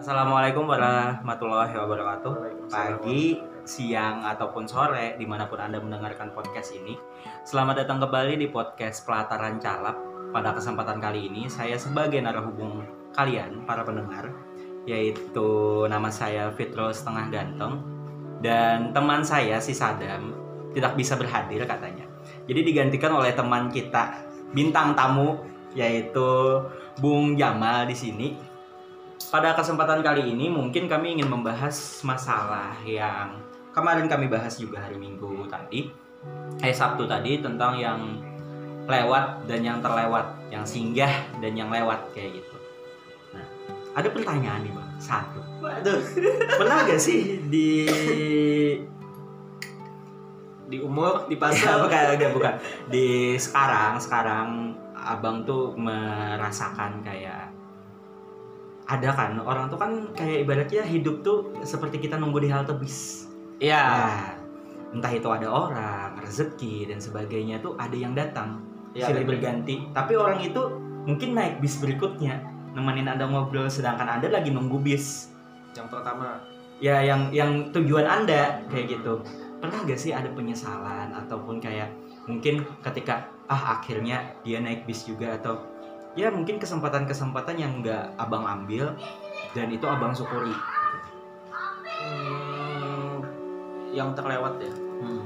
Assalamualaikum warahmatullahi wabarakatuh. Pagi, siang ataupun sore di mana pun anda mendengarkan podcast ini, selamat datang kembali di podcast Pelataran Calap. Pada kesempatan kali ini, saya sebagai narahubung kalian para pendengar, yaitu nama saya Fitro Setengah Ganteng dan teman saya si Sadam tidak bisa berhadir katanya. Jadi digantikan oleh teman kita bintang tamu yaitu Bung Jamal di sini pada kesempatan kali ini mungkin kami ingin membahas masalah yang kemarin kami bahas juga hari Minggu tadi, eh Sabtu tadi tentang yang lewat dan yang terlewat, yang singgah dan yang lewat kayak gitu. Nah, ada pertanyaan nih bang, satu. Waduh, Pernah gak sih di di umur, di bukan, pasar. bukan, bukan. Di sekarang, sekarang abang tuh merasakan kayak ada kan orang tuh kan kayak ibaratnya hidup tuh seperti kita nunggu di halte bis. Iya. Nah, entah itu ada orang, rezeki dan sebagainya tuh ada yang datang Iya, silih berganti. Tapi orang itu mungkin naik bis berikutnya nemenin anda ngobrol sedangkan anda lagi nunggu bis. Yang pertama, Ya yang yang tujuan anda kayak gitu. Pernah gak sih ada penyesalan ataupun kayak mungkin ketika ah akhirnya dia naik bis juga atau ya mungkin kesempatan-kesempatan yang nggak abang ambil dan itu abang syukuri. hmm, yang terlewat ya. Hmm.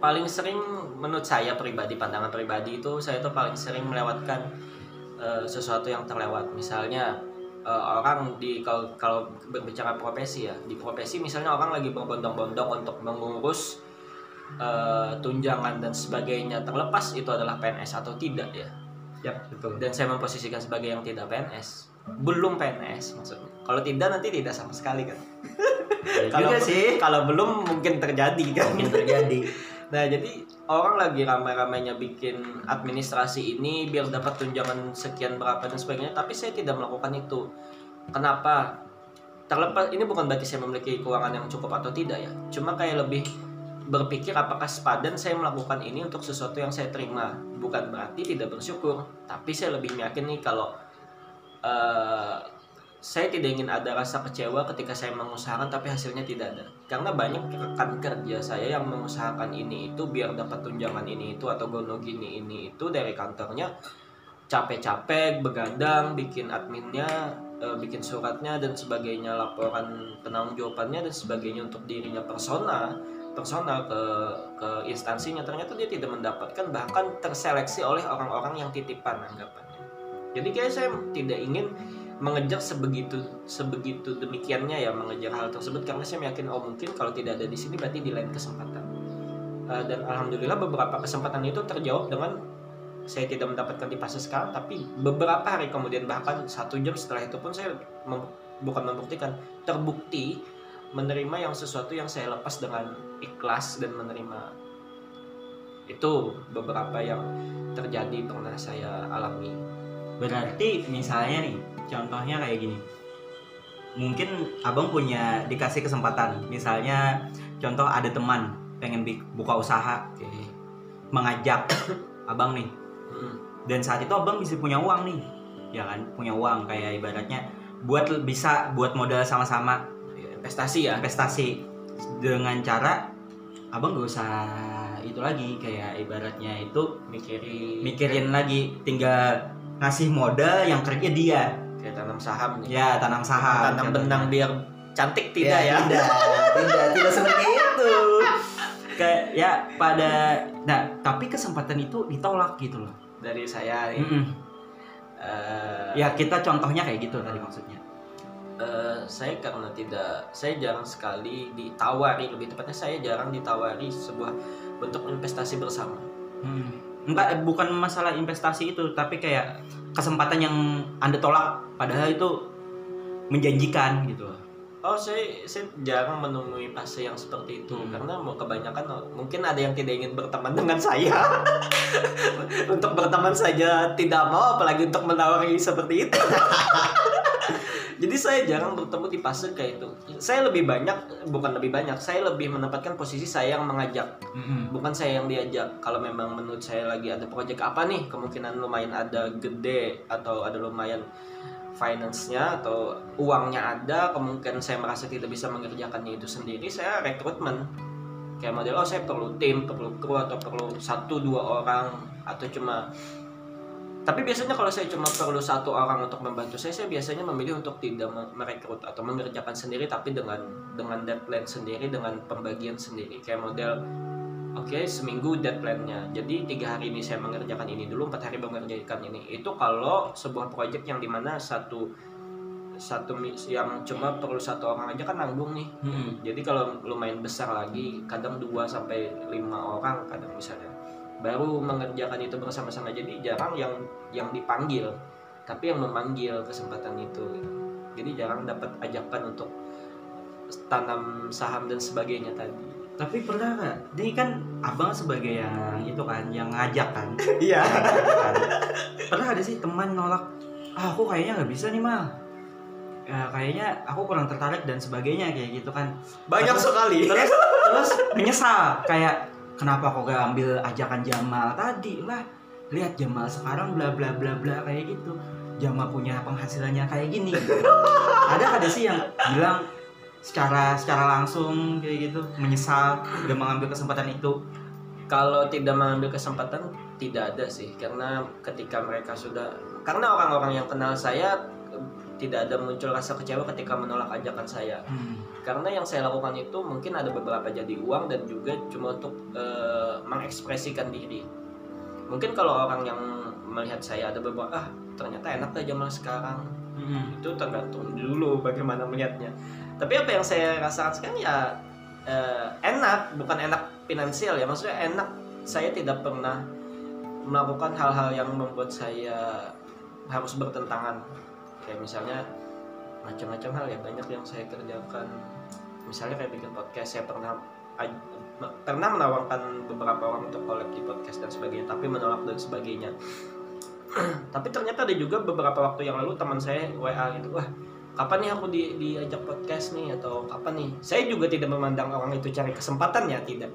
Paling sering menurut saya pribadi, pandangan pribadi itu saya tuh paling sering melewatkan eh, sesuatu yang terlewat. Misalnya eh, orang di kalau kalau berbicara profesi ya, di profesi misalnya orang lagi berbondong-bondong untuk mengurus eh, tunjangan dan sebagainya terlepas itu adalah PNS atau tidak ya. Yap, betul. dan saya memposisikan sebagai yang tidak PNS belum PNS maksudnya. Kalau tidak nanti tidak sama sekali kan? Ya kalau juga sih. kalau belum mungkin terjadi kan? Mungkin terjadi. nah jadi orang lagi ramai-ramainya bikin administrasi ini biar dapat tunjangan sekian berapa dan sebagainya tapi saya tidak melakukan itu. Kenapa? Terlepas ini bukan berarti saya memiliki keuangan yang cukup atau tidak ya. Cuma kayak lebih berpikir apakah sepadan saya melakukan ini untuk sesuatu yang saya terima. Bukan berarti tidak bersyukur tapi saya lebih yakin nih kalau eh, saya tidak ingin ada rasa kecewa ketika saya mengusahakan tapi hasilnya tidak ada. Karena banyak rekan kerja saya yang mengusahakan ini itu biar dapat tunjangan ini itu atau gono gini ini itu dari kantornya capek-capek begadang bikin adminnya eh, bikin suratnya dan sebagainya laporan penanggung jawabannya dan sebagainya untuk dirinya persona personal ke ke instansinya. Ternyata dia tidak mendapatkan bahkan terseleksi oleh orang-orang yang titipan anggapannya. Jadi kayak saya tidak ingin mengejar sebegitu sebegitu demikiannya ya mengejar hal tersebut. Karena saya yakin oh mungkin kalau tidak ada di sini berarti di lain kesempatan. Eh, dan alhamdulillah beberapa kesempatan itu terjawab dengan saya tidak mendapatkan di fase sekarang tapi beberapa hari kemudian bahkan satu jam setelah itu pun saya mem- bukan membuktikan terbukti menerima yang sesuatu yang saya lepas dengan ikhlas dan menerima itu beberapa yang terjadi pernah saya alami Berarti misalnya nih, contohnya kayak gini. Mungkin abang punya dikasih kesempatan. Misalnya contoh ada teman pengen buka usaha, oke mengajak abang nih. Hmm. Dan saat itu abang bisa punya uang nih, ya kan? Punya uang kayak ibaratnya buat bisa buat modal sama-sama investasi ya. Investasi dengan cara abang gak usah itu lagi kayak ibaratnya itu mikirin. mikirin lagi tinggal ngasih modal yang kerja dia. Kayak tanam saham nih. Ya tanam saham tanam benang biar cantik tidak ya, tidak tidak tidak seperti itu. Kayak ya pada nah tapi kesempatan itu ditolak gitu loh. Dari saya nih. Mm-mm. Eh, ya kita contohnya kayak gitu tadi maksudnya eh, saya karena tidak saya jarang sekali ditawari lebih tepatnya saya jarang ditawari sebuah bentuk investasi bersama hmm. enggak eh, bukan masalah investasi itu tapi kayak kesempatan yang anda tolak padahal itu menjanjikan gitu Oh, saya saya jarang menemui fase yang seperti itu Hmm. karena mau kebanyakan oh, mungkin ada yang tidak ingin berteman dengan saya. untuk berteman saja tidak mau apalagi untuk menawari seperti itu. Jadi saya jarang bertemu di fase kayak itu. Saya lebih banyak bukan lebih banyak, saya lebih menempatkan posisi saya yang mengajak, Mm-mm. bukan saya yang diajak. Kalau memang menurut saya lagi ada proyek apa nih, kemungkinan lumayan ada gede atau ada lumayan finance-nya atau uangnya ada kemungkinan saya merasa tidak bisa mengerjakannya itu sendiri saya rekrutmen kayak model oh saya perlu tim perlu kru atau perlu satu dua orang atau cuma tapi biasanya kalau saya cuma perlu satu orang untuk membantu saya saya biasanya memilih untuk tidak me- merekrut atau mengerjakan sendiri tapi dengan dengan deadline sendiri dengan pembagian sendiri. Kayak model oke seminggu deadline-nya. Jadi tiga hari ini saya mengerjakan ini dulu empat hari mengerjakan ini. Itu kalau sebuah project yang di mana satu satu yang cuma perlu satu orang aja kan nanggung nih. Hmm. jadi kalau lumayan besar lagi kadang 2 sampai lima orang kadang misalnya baru mengerjakan itu bersama-sama. Jadi jarang yang yang dipanggil tapi yang memanggil kesempatan itu. Jadi jarang dapat ajakan untuk tanam saham dan sebagainya tadi. Tapi pernah nggak? Ini kan abang sebagai yang itu kan, yang ngajak kan. iya. Kan. pernah ada sih teman nolak ah aku kayaknya nggak bisa nih mal. Ya, kayaknya aku kurang tertarik dan sebagainya kayak gitu kan. Banyak Terus- sekali. terus terus menyesal kayak kenapa kok gak ambil ajakan Jamal tadi lah. Lihat Jamal sekarang bla bla bla bla kayak gitu. Jamal punya penghasilannya kayak gini. Ada ada sih yang bilang secara secara langsung kayak gitu menyesal gak mengambil kesempatan itu? Kalau tidak mengambil kesempatan tidak ada sih. Karena ketika mereka sudah karena orang-orang yang kenal saya tidak ada muncul rasa kecewa ketika menolak ajakan saya. Hmm. karena yang saya lakukan itu mungkin ada beberapa jadi uang dan juga cuma untuk eh, mengekspresikan diri. Mungkin kalau orang yang melihat saya ada beberapa ah ternyata enak deh zaman sekarang. Hmm. itu tergantung dulu bagaimana melihatnya. Tapi apa yang saya rasakan sekarang ya eh, enak bukan enak finansial ya. Maksudnya enak saya tidak pernah melakukan hal-hal yang membuat saya harus bertentangan kayak misalnya macam-macam hal ya banyak yang saya kerjakan. Misalnya kayak bikin podcast saya pernah pernah menawarkan beberapa orang untuk collab di podcast dan sebagainya tapi menolak dan sebagainya. Tapi ternyata ada juga beberapa waktu yang lalu teman saya WA gitu wah kapan nih aku di, diajak podcast nih? Atau kapan nih? Saya juga tidak memandang orang itu cari kesempatan ya tidak.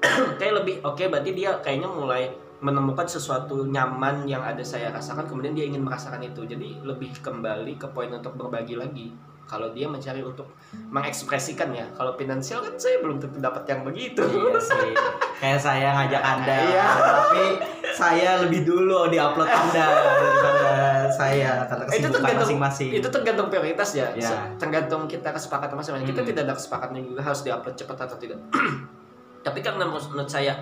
Kayak lebih oke berarti dia kayaknya mulai menemukan sesuatu nyaman yang ada saya rasakan kemudian dia ingin merasakan itu jadi lebih kembali ke poin untuk berbagi lagi kalau dia mencari untuk mengekspresikan ya kalau finansial kan saya belum tentu dapat yang begitu Iya sih. Kayak saya ngajak Anda, Iya. tapi saya lebih dulu di upload Anda daripada saya karena Itu tergantung- masing-masing. itu tergantung prioritas ya Ya. Se- tergantung kita kesepakatan masing-masing kita Hmm. tidak ada kesepakatan juga harus diupload cepat atau tidak tapi karena menurut saya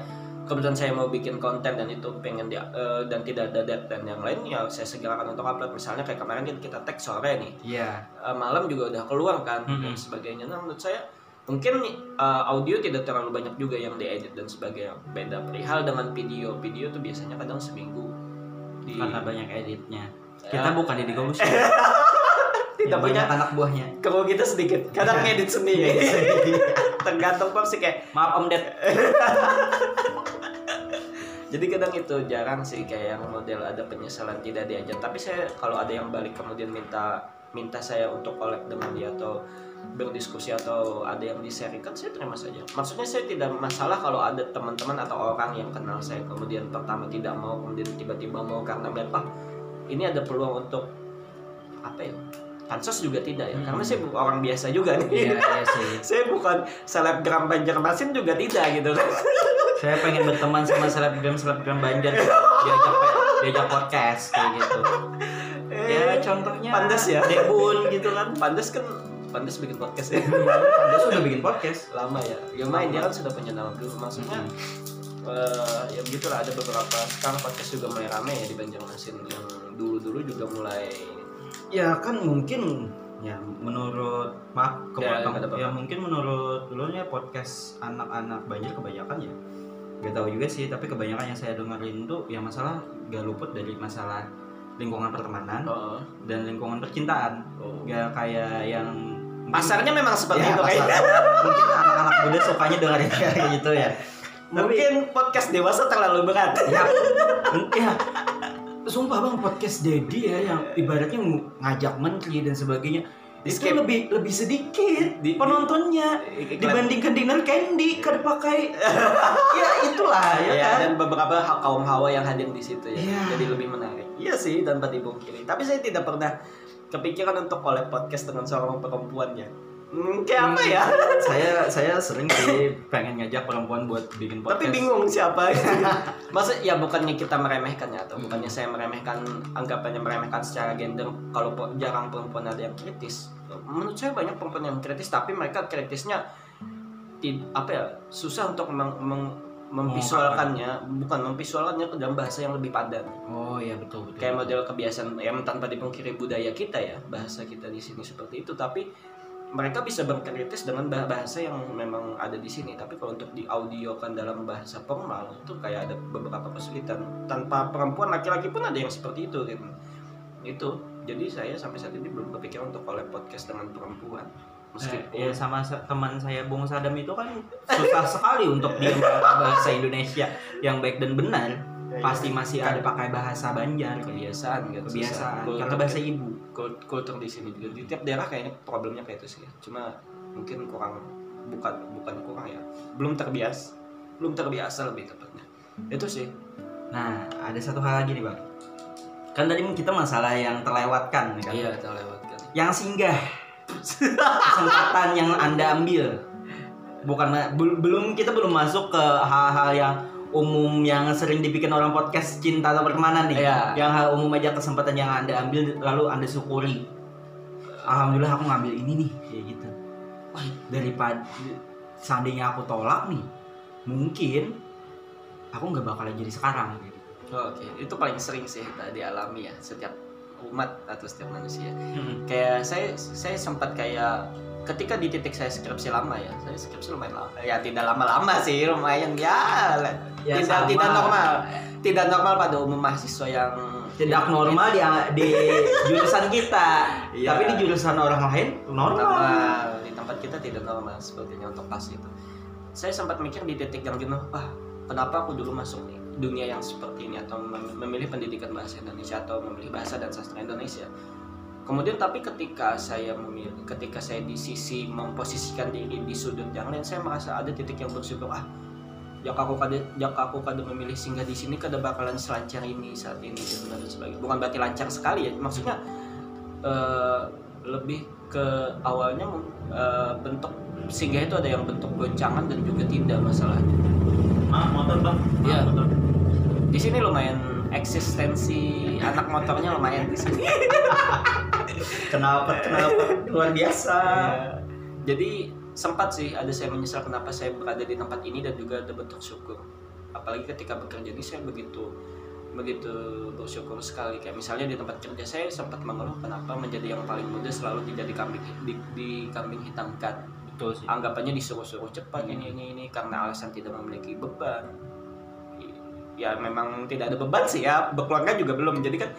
kebetulan saya mau bikin konten dan itu pengen dia eh, dan tidak ada deadline yang lain ya saya segerakan untuk upload misalnya kayak kemarin kan kita tag sore nih Iya. Eh, malam juga udah keluar kan Hmm. dan sebagainya nah menurut saya mungkin eh, audio tidak terlalu banyak juga yang diedit dan sebagainya beda perihal dengan video video tuh biasanya kadang seminggu di Karena banyak editnya. Ya. Kita bukan di Golus. tidak banyak anak buahnya. kalau kita sedikit. Kadang ngedit sendiri tergantung porsi kayak Maaf Om Ded. jadi kadang itu jarang sih kayak yang model ada penyesalan tidak diajak. Tapi saya kalau ada yang balik kemudian minta minta saya untuk collab dengan dia atau berdiskusi atau ada yang diserikan saya terima saja. Maksudnya saya tidak masalah kalau ada teman-teman atau orang yang kenal saya kemudian pertama tidak mau kemudian tiba-tiba mau karena melihat ah ini ada peluang untuk apa ya pansos juga tidak ya Hmm. karena saya bukan orang biasa juga nih Iya, iya sih. saya bukan selebgram Banjarmasin juga tidak gitu kan Saya pengen berteman sama selebgram selebgram Banjar diajak diajak podcast kayak gitu. Ya contohnya Pandas ya. Debun gitu kan. Pandas kan Pandas bikin podcast ya Pandas sudah bikin podcast. lama ya ya main dia kan sudah punya nama dulu maksudnya eh, ya begitulah ada beberapa sekarang podcast juga mulai rame ya di Banjarmasin yang dulu-dulu juga mulai Ya kan mungkin ya menurut maaf Ya, kepotong ada apa-apa. ya, mungkin menurut dulunya podcast anak-anak Banjar kebanyakan ya? Gak tahu juga sih tapi kebanyakan yang saya dengerin tuh ya masalah gak luput dari masalah lingkungan pertemanan oh, dan lingkungan percintaan. Oh. gak kayak yang pasarnya memang seperti ya, itu kayaknya mungkin anak-anak muda sukanya dengerin kayak gitu ya. Mungkin podcast dewasa terlalu berat. Ya, ya sumpah bang podcast Dedi ya yang ibaratnya ngajak menteri dan sebagainya Di itu skip. lebih lebih sedikit Di- penontonnya Iklan- dibandingkan dinner candy kada pakai ya itulah ya, ya, kan dan beberapa kaum hawa yang hadir di situ ya. Iya. Jadi lebih menarik. Iya sih tanpa dipungkiri. Tapi saya tidak pernah kepikiran untuk collab podcast dengan seorang perempuan ya. Hmm, kayak apa ya? saya saya sering sih pengen ngajak perempuan buat bikin podcast Tapi bingung siapa. Maksud ya bukannya kita meremehkan ya atau bukannya saya meremehkan anggapannya meremehkan secara gender kalau jarang perempuan ada yang kritis. Menurut saya banyak perempuan yang kritis tapi mereka kritisnya ti- apa ya susah untuk meng- meng- memvisualkannya bukan memvisualkannya ke dalam bahasa yang lebih padan oh iya betul betul kayak model kebiasaan yang tanpa dipungkiri budaya kita ya bahasa kita di sini seperti itu tapi mereka bisa berkritis dengan bah- bahasa yang memang ada di sini. Tapi kalau untuk diaudiokan dalam bahasa formal itu kayak ada beberapa kesulitan. Tanpa perempuan laki-laki pun ada yang seperti itu gitu. Itu. Jadi saya sampai saat ini belum kepikiran untuk collab podcast dengan perempuan. Meskipun ya sama sa- teman saya Bung Sadam itu kan susah sekali untuk dia bahasa Indonesia yang baik dan benar. Pasti masih ada pakai bahasa Banjar. kebiasaan gitu. Kebiasaan. Kata bahasa ibu Kultur di sini. Juga di tiap daerah kayaknya problemnya kayak itu sih. Cuma mungkin kurang bukan bukan kurang ya. Belum terbiasa belum terbiasa lebih tepatnya. Itu sih. Nah ada satu hal lagi nih bang. Kan tadi kita masalah yang terlewatkan kan? Iya terlewatkan. Yang singgah kesempatan yang anda ambil. Bukan bel- belum kita belum masuk ke hal-hal yang umum yang sering dibikin orang podcast cinta atau pertemanan nih. Iya. yang hal umum aja kesempatan yang anda ambil lalu anda syukuri. Alhamdulillah aku ngambil ini nih. Kayak gitu. Wah, daripada seandainya aku tolak nih mungkin aku nggak bakalan jadi sekarang gitu. Oke itu paling sering sih kita dialami ya setiap umat atau setiap manusia. Hmm. kayak saya saya sempat kayak ketika di titik saya skripsi lama ya saya skripsi lumayan lama. Ya tidak lama-lama sih lumayan ya, Ya, tidak sama. tidak normal. Tidak normal pada umum mahasiswa yang tidak normal di, di jurusan kita. Iya. tapi di jurusan orang lain normal. Normal. Di tempat kita tidak normal sepertinya untuk pas itu. Saya sempat mikir di titik yang jenuh ah kenapa aku dulu masuk nih dunia yang seperti ini atau mem- memilih pendidikan bahasa Indonesia atau memilih bahasa dan sastra Indonesia. Kemudian tapi ketika saya memilih ketika saya di sisi memposisikan diri di sudut yang lain saya merasa ada titik yang bersyukur ah jika aku kada jika aku kada memilih singgah di sini kada bakalan selancar ini saat ini dan lain sebagainya. Bukan berarti lancar sekali ya maksudnya eh, lebih ke awalnya eh, bentuk singgah itu ada yang bentuk goncangan dan juga tidak masalahnya. Ah motor bang. Iya. motor di sini lumayan eksistensi anak motornya lumayan di sini. Kenapa? Kenapa? Luar biasa. Jadi sempat sih ada saya menyesal kenapa saya berada di tempat ini dan juga ada bentuk syukur. Apalagi ketika bekerja ini saya begitu begitu bersyukur sekali. Kayak misalnya di tempat kerja saya sempat mengeluh kenapa menjadi yang paling muda selalu tidak di, dikambing hitamkan. Betul sih. Anggapannya disuruh-suruh cepat ini ini ini karena alasan tidak memiliki beban ya memang tidak ada beban sih ya berkeluarga juga belum. Jadi kan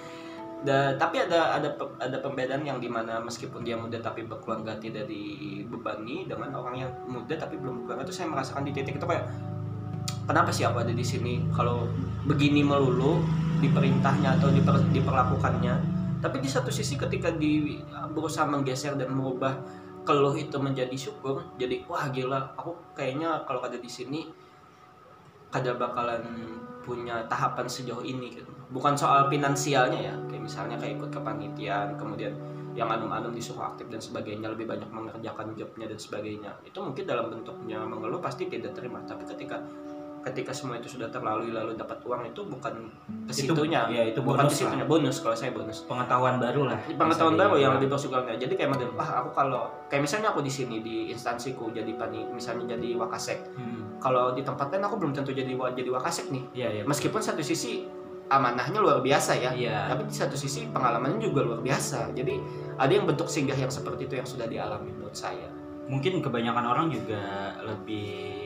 da- tapi ada ada ada pembedaan yang di mana meskipun dia muda tapi berkeluarga tidak dibebani dengan orang yang muda tapi belum berkeluarga itu saya merasakan di titik itu kayak kenapa sih aku ada di sini? Kalau begini melulu diperintahnya atau diper, diperlakukannya. Tapi di satu sisi ketika di berusaha menggeser dan merubah keluh itu menjadi syukur jadi wah gila aku kayaknya kalau ada di sini kada bakalan punya tahapan sejauh ini gitu. Bukan soal finansialnya ya kayak misalnya kayak ikut kepanitiaan kemudian yang anum-anum disuruh aktif dan sebagainya lebih banyak mengerjakan jobnya dan sebagainya. Itu mungkin dalam bentuknya mengeluh pasti tidak terima tapi ketika ketika semua itu sudah terlalui lalu dapat uang itu bukan ke Itu- ya, itu bukan bonus ke situnya bonus kalau saya bonus. Pengetahuan baru lah. Pengetahuan baru yang lebih bersyukurnya jadi kayak model wah aku kalau kayak misalnya aku di sini di instansiku jadi pani misalnya jadi wakasek. Hmm. kalau di tempat lain aku belum tentu jadi jadi wakasek nih. Iya iya. Meskipun satu sisi amanahnya luar biasa ya iya. tapi di satu sisi pengalamannya juga luar biasa. Jadi ada yang bentuk singgah yang seperti itu yang sudah dialami menurut saya. Mungkin kebanyakan orang juga lebih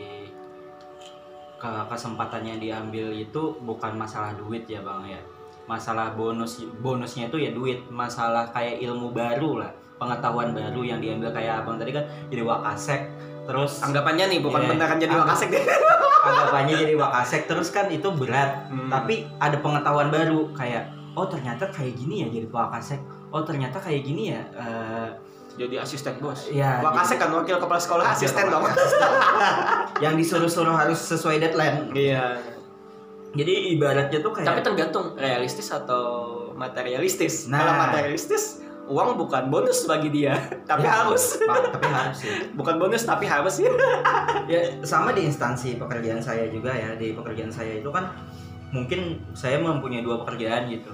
ke kesempatan yang diambil itu bukan masalah duit ya bang ya. Masalah bonus bonusnya itu ya duit. Masalah kayak ilmu baru lah pengetahuan baru yang diambil kayak abang tadi kan jadi wakasek terus anggapannya nih bukan Iya. beneran jadi Anggap- wakasek deh. anggapannya jadi wakasek terus kan itu berat. Hmm. tapi ada pengetahuan baru kayak oh ternyata kayak gini ya jadi wakasek oh ternyata kayak gini ya eh, jadi asisten bos. Iya, Wakasek kan wakil kepala sekolah asisten dong. yang disuruh-suruh harus sesuai deadline. Iya. Jadi ibaratnya tuh kayak tapi tergantung realistis atau materialistis. Nah. kalau materialistis uang bukan bonus bagi dia tapi Ya, harus. Pak, tapi harus sih. Bukan bonus tapi harus. Ya ya sama di instansi pekerjaan saya juga ya. Di pekerjaan saya itu kan mungkin saya mempunyai dua pekerjaan gitu.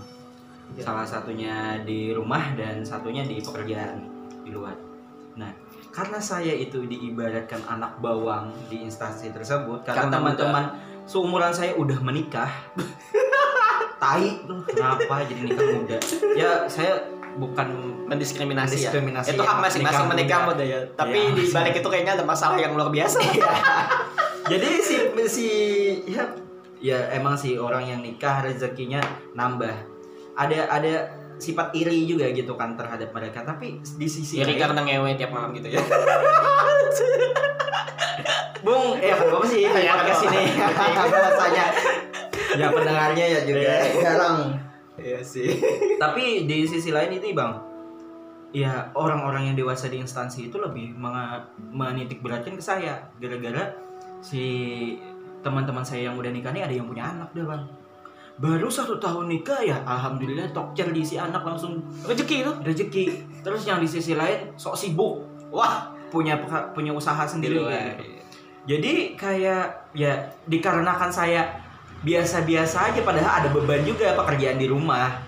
Ya. salah satunya di rumah dan satunya di pekerjaan di luar. Nah karena saya itu diibaratkan anak bawang di instansi tersebut karena teman-teman seumuran saya udah menikah. Tai kenapa jadi nikah muda? Ya saya bukan mendiskriminasi, ya? Mendiskriminasi itu hak yang masing-masing nikah menikah muda. ya? Tapi Iya. di balik itu kayaknya ada masalah yang luar biasa. Jadi si si ya ya emang sih orang yang nikah rezekinya nambah. Ada ada sifat iri juga gitu kan terhadap mereka. Tapi di sisi iri lain- karena ngewe tiap malam gitu ya. Bung eh apa sih? Ya, podcast kenapa? ini bahasanya ya pendengarnya ya juga. Jarang iya sih. Tapi di sisi lain itu bang ya orang-orang yang dewasa di instansi itu lebih menitik beratkan ke saya. Gara-gara si teman-teman saya yang udah nikah nih ada yang punya anak deh bang baru satu tahun nikah ya alhamdulillah tokcer diisi anak langsung rezeki itu? Rezeki. Terus yang di sisi lain sok sibuk. Wah punya punya usaha di sendiri luar gitu. jadi kayak ya dikarenakan saya biasa-biasa aja padahal ada beban juga pekerjaan di rumah.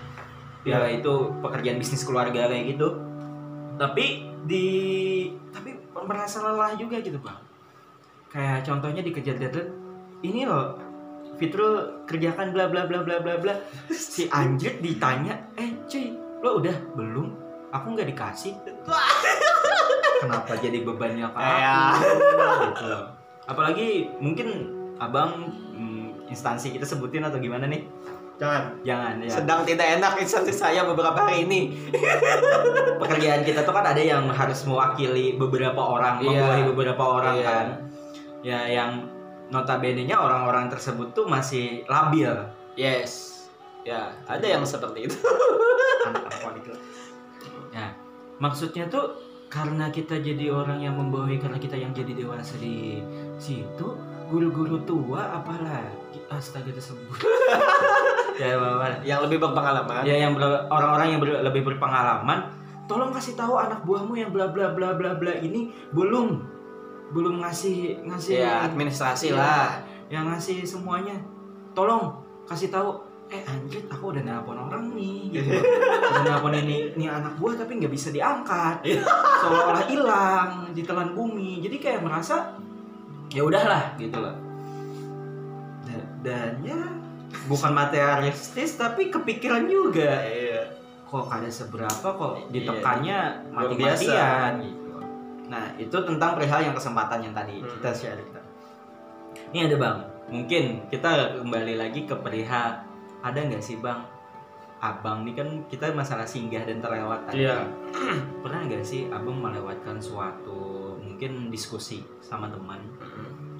Ya itu pekerjaan bisnis keluarga kayak gitu. Tapi di tapi merasa lelah juga gitu bang kayak contohnya dikejar deadline ini loh Fitro kerjakan bla bla bla bla bla bla. Si anjir ditanya eh cuy lo udah? Belum? Aku nggak dikasih. Kenapa jadi bebannya ke Ya. aku? Gitu apalagi mungkin abang hmm, instansi kita sebutin atau gimana nih? Jangan. Jangan ya. Sedang tidak enak instansi saya beberapa hari ini. Pekerjaan kita tuh kan ada yang harus mewakili beberapa orang, Iya. mewakili beberapa orang Iya. kan. Ya yang notabene-nya orang-orang tersebut tuh masih labil. yes ya ada yang seperti itu. Ya, maksudnya tuh karena kita jadi orang yang membawahi karena kita yang jadi dewasa di situ, guru-guru tua apalagi astaga tersebut. ya, apa yang lebih berpengalaman ya yang orang-orang yang ber- lebih berpengalaman tolong kasih tahu anak buahmu yang bla bla bla bla bla ini belum belum ngasih ngasih ya administrasi Iya. lah yang ngasih semuanya tolong kasih tahu eh anjir aku udah nelpon orang nih gitu. udah nelpon ini ini anak buah tapi nggak bisa diangkat seolah-olah hilang ditelan bumi jadi kayak merasa ya udahlah gitu loh dan, dan ya bukan materialistis tapi kepikiran juga iya kok kada seberapa kok Iya. ditekannya Luar mati-matian gitu. Nah, itu tentang perihal yang kesempatan yang tadi Hmm. kita share kita. Ini ada Bang, mungkin kita kembali lagi ke perihal ada nggak sih Bang Abang nih kan kita masalah singgah dan terlewat tadi. Iya. Pernah nggak sih Abang melewatkan suatu mungkin diskusi sama teman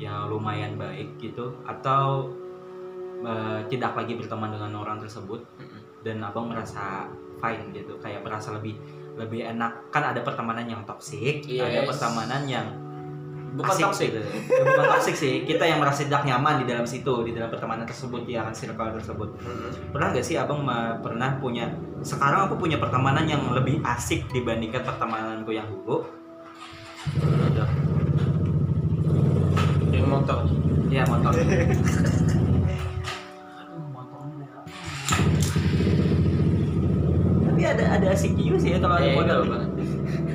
yang lumayan baik gitu atau eh, tidak lagi berteman dengan orang tersebut dan abang merasa fine gitu kayak merasa lebih lebih enak. Kan ada pertemanan yang toksik Yes. ada pertemanan yang bukan asik toxic. gitu. Ya, bukan toksik sih. Kita yang merasa tidak nyaman di dalam situ di dalam pertemanan tersebut di akan circle tersebut. Pernah nggak sih abang pernah punya sekarang aku punya pertemanan yang lebih asik dibandingkan pertemananku yang dulu? Yang motor. Iya motor. Tapi ada ada juga sih ya kalau ada Eh, modal.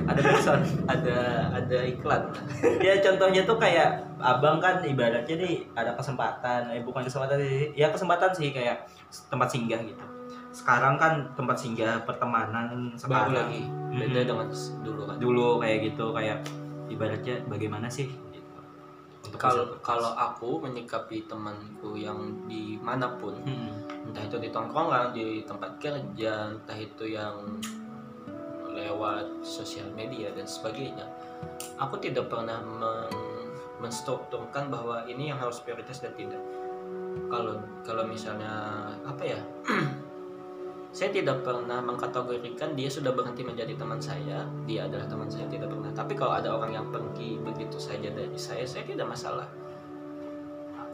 ada backsound. ada ada iklan ya contohnya tuh kayak abang kan ibaratnya nih ada kesempatan, eh bukan kesempatan sih, ya kesempatan sih kayak tempat singgah gitu. Sekarang kan tempat singgah pertemanan baru sekarang lagi beda Mhm. dengan dulu kan dulu kayak gitu kayak ibaratnya bagaimana sih kalau kalau aku menyikapi temanku yang di mana pun Hmm. Entah itu di tongkrongan di tempat kerja entah itu yang lewat sosial media dan sebagainya. Aku tidak pernah men- menstrukturkan bahwa ini yang harus prioritas dan tidak. Kalau kalau misalnya apa ya saya tidak pernah mengkategorikan dia sudah berhenti menjadi teman saya dia adalah teman saya tidak pernah. Tapi kalau ada orang yang pergi begitu saja dari saya saya tidak masalah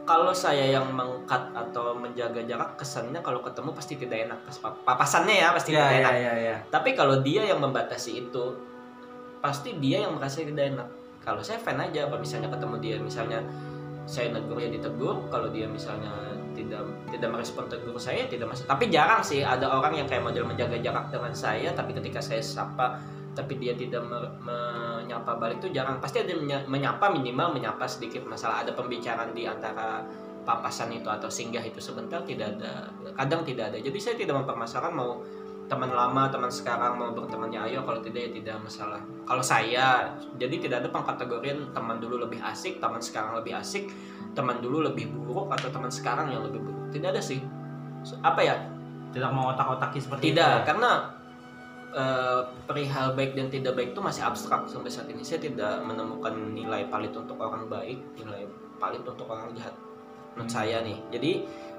kalau saya yang mengkat atau menjaga jarak kesannya kalau ketemu pasti tidak enak. Pas pap- papasannya ya pasti ya tidak ya enak. ya ya. Tapi kalau dia yang membatasi itu pasti dia yang merasa tidak enak. Kalau saya fan aja kalau misalnya ketemu dia misalnya saya negur ya ditegur. Kalau dia misalnya tidak tidak merespon tegur saya tidak masalah tapi jarang sih ada orang yang kayak model menjaga jarak dengan saya tapi ketika saya sapa tapi dia tidak me- menyapa balik itu jarang. Pasti ada menya- menyapa minimal menyapa sedikit masalah. Ada pembicaraan di antara papasan itu atau singgah itu sebentar tidak ada kadang tidak ada. Jadi saya tidak mempermasalahkan mau teman lama teman sekarang mau bertemannya ayo. Kalau tidak ya tidak masalah. Kalau saya jadi tidak ada pengkategorian teman dulu lebih asik teman sekarang lebih asik teman dulu lebih buruk atau teman sekarang yang lebih buruk. Tidak ada sih. Apa ya? Tidak mau otak-otaki seperti tidak itu karena eh, perihal baik dan tidak baik itu masih abstrak sampai saat ini. Saya tidak menemukan nilai palit untuk orang baik nilai palit untuk orang jahat menurut Hmm. saya nih. Jadi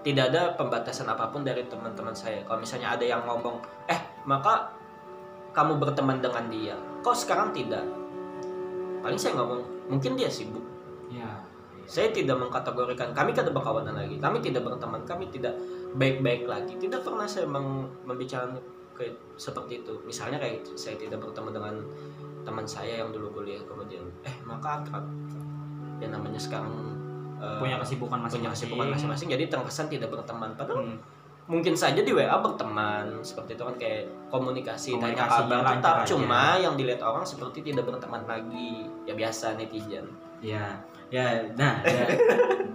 tidak ada pembatasan apa pun dari teman-teman saya. Kalau misalnya ada yang ngomong eh maka kamu berteman dengan dia. Kok sekarang tidak? Paling saya ngomong mungkin dia sibuk. Ya saya tidak mengkategorikan kami tidak berkawanan lagi. Kami tidak berteman. Kami tidak baik-baik lagi. Tidak pernah saya meng- membicarakan kayak seperti itu. Misalnya kayak saya tidak bertemu dengan teman saya yang dulu kuliah kemudian eh maka akrab yang namanya sekarang eh, punya kesibukan punya masing-masing. kesibukan masing-masing jadi terkesan tidak berteman. Padahal Hmm. mungkin saja di WA berteman seperti itu kan kayak komunikasi, tanya Komunikasinya kabar tetap cuma yang dilihat orang seperti tidak berteman lagi. Ya biasa netizen. Ya, ya, nah, ya,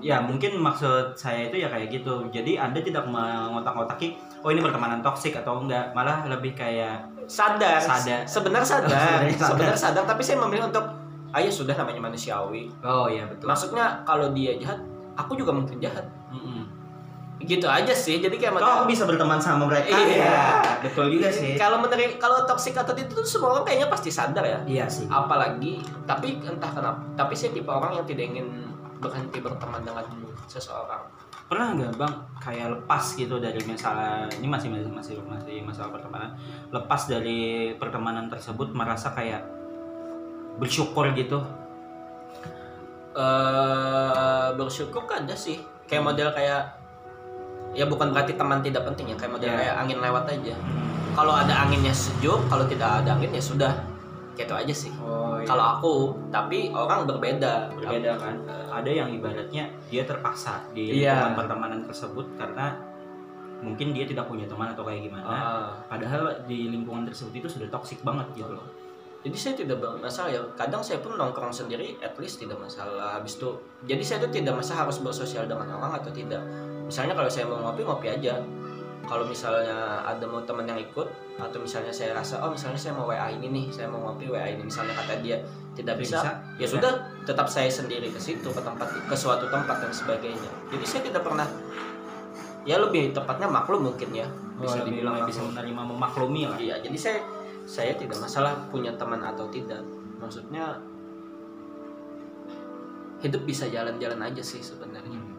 ya mungkin maksud saya itu ya kayak gitu. Jadi anda tidak mengotak-otaki, oh ini pertemanan toksik atau enggak, malah lebih kayak sadar, Sadar. sebenarnya sadar Sebenarnya sadar. tapi saya memilih untuk ayo sudah namanya manusiawi oh ya betul. maksudnya kalau dia jahat aku juga mungkin jahat. Gitu aja sih jadi kayak aku bisa berteman sama mereka. Iya. Ya, betul juga sih. kalau meneri kalau toksik atau itu tuh semua orang kayaknya pasti sadar ya Iya sih. apalagi tapi entah kenapa tapi saya tipe orang yang tidak ingin berhenti berteman dengan seseorang Pernah nggak bang kayak lepas gitu dari masalah ini masih masih masih masih masalah pertemanan, lepas dari pertemanan tersebut merasa kayak bersyukur gitu. eh bersyukur kan ada sih kayak model kayak ya bukan berarti teman tidak penting ya kayak model Ya. kayak angin lewat aja. Kalau ada anginnya sejuk kalau tidak ada angin ya sudah. Gitu aja sih. Oh, kalau aku tapi orang berbeda. Berbeda kan? Ada yang ibaratnya dia terpaksa di Iya. lingkungan pertemanan tersebut karena mungkin dia tidak punya teman atau kayak gimana. Ah. padahal di lingkungan tersebut itu sudah toksik banget gitu loh. Jadi saya tidak bermasalah ya. Kadang saya pun nongkrong sendiri at least tidak masalah. Habis itu jadi saya tuh tidak masalah harus bersosial dengan orang atau tidak misalnya kalau saya mau ngopi ngopi aja kalau misalnya ada mau teman yang ikut atau misalnya saya rasa oh misalnya saya mau WA ini nih saya mau ngopi WA ini misalnya kata dia tidak bisa, ya Bisa. sudah tetap saya sendiri ke situ ke tempat ke suatu tempat dan sebagainya jadi saya tidak pernah ya lebih tepatnya maklum mungkin ya bisa bisa dibilang dibilang bisa maklum. menerima memaklumi lah Iya, jadi saya saya tidak masalah punya teman atau tidak. Maksudnya hidup bisa jalan-jalan aja sih sebenarnya.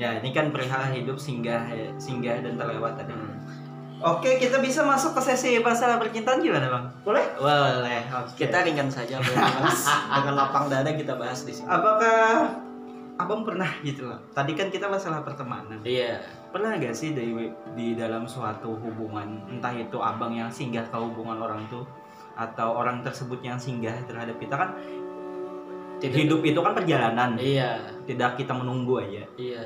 Ya ini kan perihal hidup singgah singgah dan terlewat tadi Hmm. oke kita bisa masuk ke sesi masalah percintaan gimana bang Boleh? boleh oke Kita ringan saja dengan, dengan lapang dada kita bahas di sini. apakah abang pernah gitu loh tadi kan kita masalah pertemanan Iya. pernah gak sih di di dalam suatu hubungan entah itu abang yang singgah ke hubungan orang itu atau orang tersebut yang singgah terhadap kita kan Tidak. hidup itu kan perjalanan Iya. tidak kita menunggu aja Iya.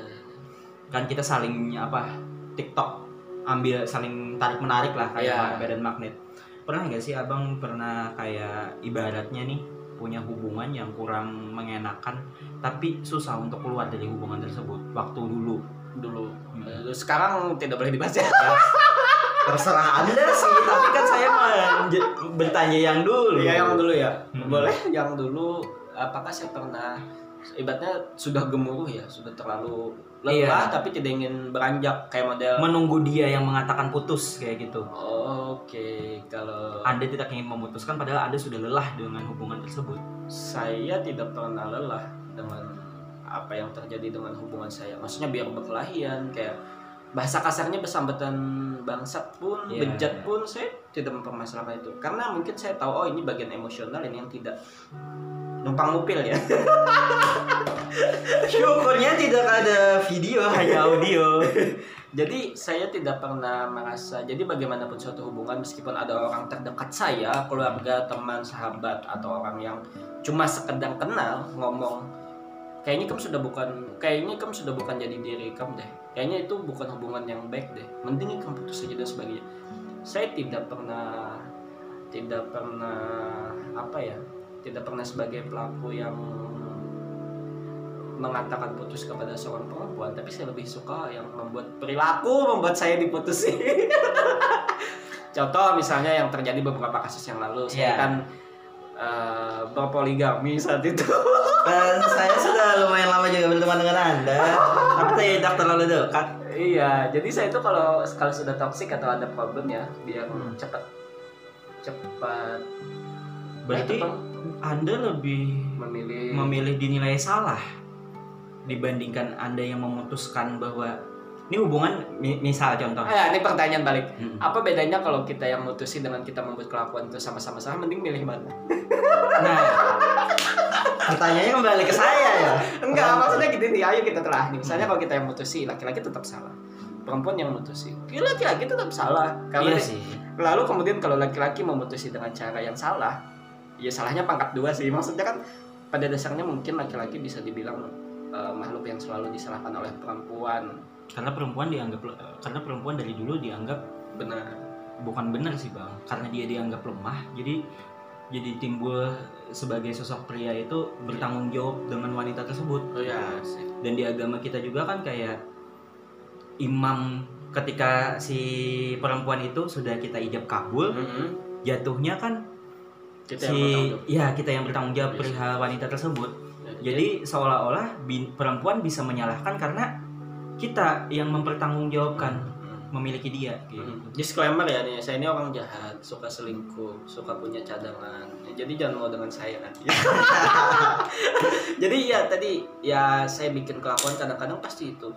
Kan kita saling apa TikTok ambil saling tarik menarik lah kayak Iya. badan magnet pernah gak sih abang pernah kayak ibaratnya nih punya hubungan yang kurang mengenakan tapi susah untuk keluar dari hubungan tersebut waktu dulu Dulu. Hmm. Sekarang tidak boleh dibahas ya. terserah anda sih tapi kan saya bertanya yang dulu Iya yang dulu ya. Hmm. Boleh yang dulu. Apakah saya pernah ibaratnya sudah gemuruh ya, sudah terlalu lelah Iya. tapi tidak ingin beranjak kayak model menunggu dia yang mengatakan putus kayak gitu Oke, kalau anda tidak ingin memutuskan padahal anda sudah lelah dengan hubungan tersebut saya tidak pernah lelah dengan apa yang terjadi dengan hubungan saya. Maksudnya biar berkelahian kayak bahasa kasarnya bersambatan bangsat pun Iya, bejat iya. pun saya tidak mempermasalahkan itu karena mungkin saya tahu oh ini bagian emosional ini yang tidak numpang ngupil ya. Syukurnya tidak ada video, hanya audio. jadi saya tidak pernah merasa jadi bagaimanapun suatu hubungan meskipun ada orang terdekat saya keluarga teman sahabat atau orang yang cuma sekedar kenal ngomong kayaknya kamu sudah bukan kayaknya kamu sudah bukan jadi diri kamu deh. Kayaknya itu bukan hubungan yang baik deh. Mending kamu putus saja dan sebagainya. Saya tidak pernah tidak pernah apa ya tidak pernah sebagai pelaku yang mengatakan putus kepada seorang perempuan tapi saya lebih suka yang membuat perilaku membuat saya diputusin contoh misalnya yang terjadi beberapa kasus yang lalu saya Iya. kan eh, berpoligami saat itu Dan saya sudah lumayan lama juga berteman dengan Anda, tapi tidak terlalu dekat. iya jadi saya itu kalau kalau sudah toksik atau ada problem ya biar Hmm. cepat cepat Berarti ya, cepat Anda lebih memilih memilih dinilai salah dibandingkan Anda yang memutuskan bahwa ini hubungan mi- misal contoh. Ah, ini pertanyaan balik Mm. apa bedanya kalau kita yang mutusin dengan kita membuat kelakuan itu sama-sama salah mending milih mana Nah, pertanyaannya kembali ke saya ya. Enggak, maksudnya gini nih, ayo kita telah nih. Misalnya kalau kita yang mutusi, laki-laki tetap salah. Perempuan yang mutusi, ya laki-laki tetap salah. Karena Iya sih. lalu kemudian kalau laki-laki memutusi dengan cara yang salah, ya salahnya pangkat dua sih. Maksudnya kan pada dasarnya mungkin laki-laki bisa dibilang eh, makhluk yang selalu disalahkan oleh perempuan. Karena perempuan dianggap karena perempuan dari dulu dianggap Benar. bukan benar sih bang karena dia dianggap lemah jadi jadi timbul sebagai sosok pria itu bertanggung jawab dengan wanita tersebut Oh ya, dan di agama kita juga kan kayak imam ketika si perempuan itu sudah kita ijab kabul Mm-mm. jatuhnya kan Kita si ya kita yang bertanggung jawab Yes. perihal wanita tersebut Ya, jadi seolah-olah bin- perempuan bisa menyalahkan karena kita yang mempertanggungjawabkan Mm. memiliki dia gitu. Hmm. Disclaimer ya nih, saya ini orang jahat, suka selingkuh, suka punya cadangan. Ya, jadi jangan mau dengan saya nanti. jadi ya tadi ya saya bikin kelakuan kadang-kadang pasti itu.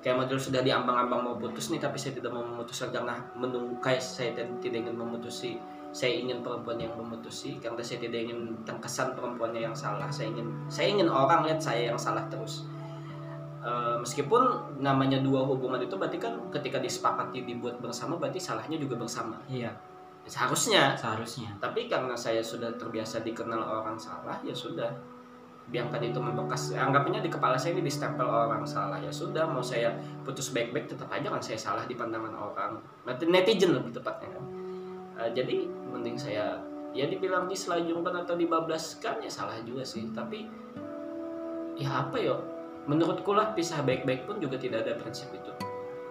Kayak model sudah diambang-ambang mau putus nih tapi saya tidak mau memutuskan karena menunggu kayak saya tidak tidak ingin memutusi. Saya ingin perempuan yang memutusi karena saya tidak ingin terkesan perempuannya yang salah. Saya ingin saya ingin orang lihat saya yang salah terus. Eh, meskipun namanya dua hubungan itu berarti kan ketika disepakati dibuat bersama berarti salahnya juga bersama. Iya. Seharusnya. Seharusnya. Tapi karena saya sudah terbiasa dikenal orang salah ya sudah. Biarkan itu membekas anggapnya di kepala saya ini distempel orang salah ya sudah. Mau saya putus baik-baik tetap aja kan saya salah di pandangan orang. Net- netizen lebih tepatnya kan Eh, jadi mending saya ya dibilang diselajungkan atau dibablaskan ya salah juga sih tapi ya apa ya menurutku lah pisah baik-baik pun juga tidak ada prinsip itu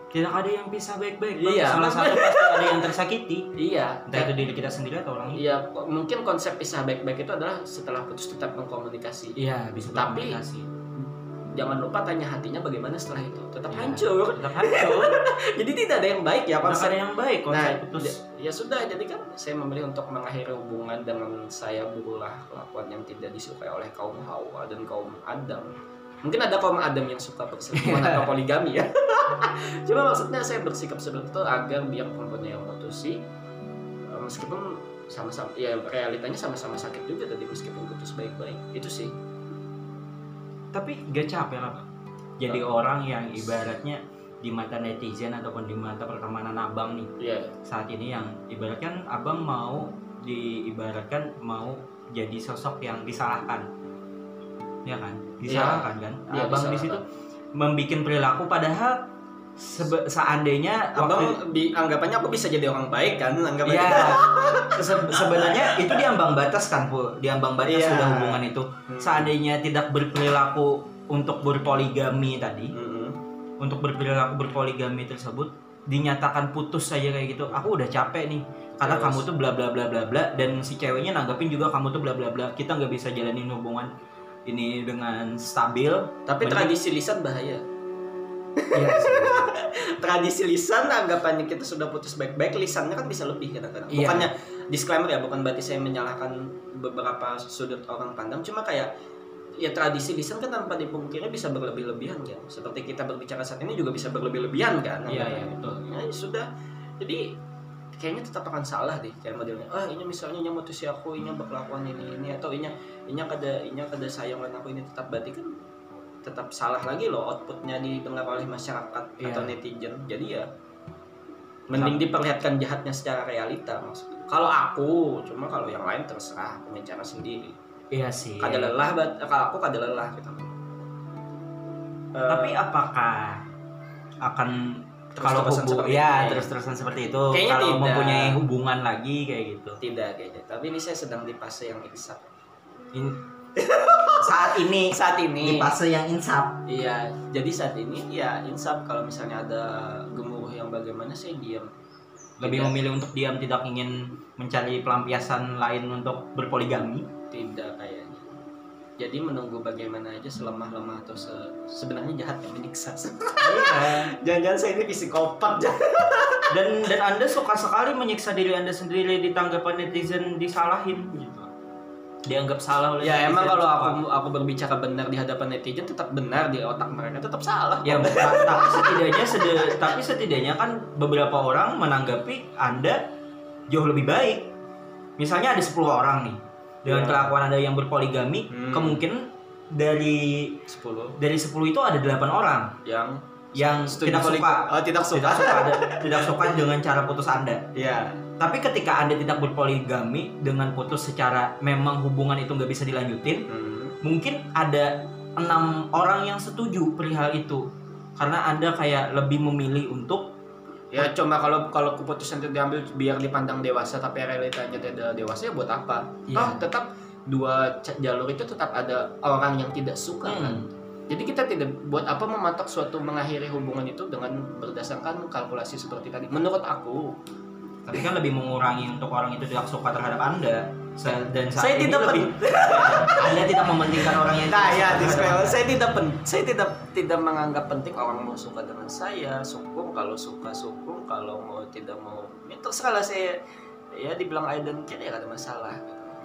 tidak ada yang bisa baik-baik. Iya. salah satu pasti ada yang tersakiti iya entah itu diri kita sendiri atau orang lain Iya, mungkin konsep pisah baik-baik itu adalah setelah putus tetap mengkomunikasi. iya bisa Tapi- Jangan lupa tanya hatinya bagaimana setelah itu. Tetap Iya. hancur. tetap hancur Jadi tidak ada yang baik ya konsep. ada yang baik Nah, konsep putus ya- ya sudah. Jadi kan saya memilih untuk mengakhiri hubungan dengan saya berulah kelakuan yang tidak disukai oleh kaum Hawa dan kaum Adam. Mungkin ada kaum Adam yang suka berselingkuhan atau poligami ya. Cuma maksudnya saya bersikap seperti itu agar biar perempuannya yang memutusi eh, meskipun sama-sama ya realitanya sama-sama sakit juga tadi meskipun putus baik-baik itu sih tapi gak capek lah jadi orang yang ibaratnya di mata netizen ataupun di mata pertemanan abang nih ya saat ini yang ibaratkan abang mau diibaratkan mau jadi sosok yang disalahkan. Ya kan? Disalahkan kan? Iya, abang di situ membuat perilaku padahal sebe- seandainya abang di anggapannya aku bisa jadi orang baik kan anggapannya ya se- sebenarnya itu diambang batas kan bu diambang batas Iya. sudah hubungan itu Hmm. seandainya tidak berperilaku untuk berpoligami tadi Mm-mm. untuk berperilaku berpoligami tersebut dinyatakan putus saja kayak gitu aku udah capek nih karena Yes. kamu tuh bla bla bla bla bla dan si ceweknya nanggapin juga kamu tuh bla bla bla kita nggak bisa jalanin hubungan ini dengan stabil tapi tradisi lisan bahaya Iya tradisi lisan anggapannya kita sudah putus baik-baik lisannya kan bisa lebih kadang-kadang Iya. bukannya disclaimer ya bukan berarti saya menyalahkan beberapa sudut orang pandang cuma kayak ya tradisi lisan kan tanpa dipungkiri bisa berlebih-lebihan kan? Seperti kita berbicara saat ini juga bisa berlebih-lebihan kan? Iya, iya, betul. ya sudah. Jadi kayaknya tetap akan salah deh kayak modelnya. Ah ini misalnya nya mutusi aku ini berkelakuan ini ini atau ini ini kada ini kada sayang aku ini tetap. Berarti kan tetap salah lagi loh outputnya didengar oleh masyarakat Iya. atau netizen jadi ya mending diperlihatkan jahatnya secara realita maksudnya kalau aku cuma kalau yang lain terserah aku bicara sendiri Iya sih. kada lelah kalau aku kada lelah gitu Eh, Tapi apakah akan kalau Terus-terusan hubung seperti ya ini? terus-terusan seperti itu Kayaknya kalau tidak. mempunyai hubungan lagi kayak gitu. tidak kayaknya tapi ini saya sedang di fase yang insaf In- saat ini saat ini di fase yang insaf. Iya, jadi saat ini ya insaf kalau misalnya ada gemuruh yang bagaimana saya diam. Lebih Tidak. memilih untuk diam tidak ingin mencari pelampiasan lain untuk berpoligami. Tidak kayaknya. Jadi menunggu bagaimana aja selemah-lemah atau se- sebenarnya jahat yang menyiksa. Iya. Jangan-jangan saya ini psikopat. Dan dan Anda suka sekali menyiksa diri Anda sendiri di tanggapan netizen disalahin gitu. Dianggap salah oleh ya netizen. emang kalau aku aku berbicara benar di hadapan netizen tetap benar di otak mereka tetap salah. Ya, tapi setidaknya sede- tapi setidaknya kan beberapa orang menanggapi Anda jauh lebih baik. Misalnya ada 10 orang nih dengan Ya. kelakuan Anda yang berpoligami, Hmm. kemungkinan dari 10 dari 10 itu ada 8 orang yang yang tidak suka Oh, tidak suka. tidak suka tidak suka dengan cara putus Anda. Ya. Tapi ketika Anda tidak berpoligami dengan putus secara memang hubungan itu nggak bisa dilanjutin, Hmm. mungkin ada enam orang yang setuju perihal itu karena anda kayak lebih memilih untuk Ya cuma kalau kalau keputusan itu diambil biar dipandang dewasa tapi realitanya tidak dewasa ya buat apa? Iya. Toh tetap dua jalur itu tetap ada orang yang tidak suka kan. Hmm. Jadi kita tidak buat apa mematok suatu mengakhiri hubungan itu dengan berdasarkan kalkulasi seperti tadi. Menurut aku, tapi kan lebih mengurangi untuk orang itu tidak suka terhadap anda dan saat Saya ini tidak lebih anda tidak mementingkan orang yang nah ya disclaimer, saya tidak pen, saya tidak tidak menganggap penting orang mau suka dengan saya, sukung kalau suka sukung, kalau mau tidak mau ya terserah lah saya ya dibilang I don't care ya gak ada masalah.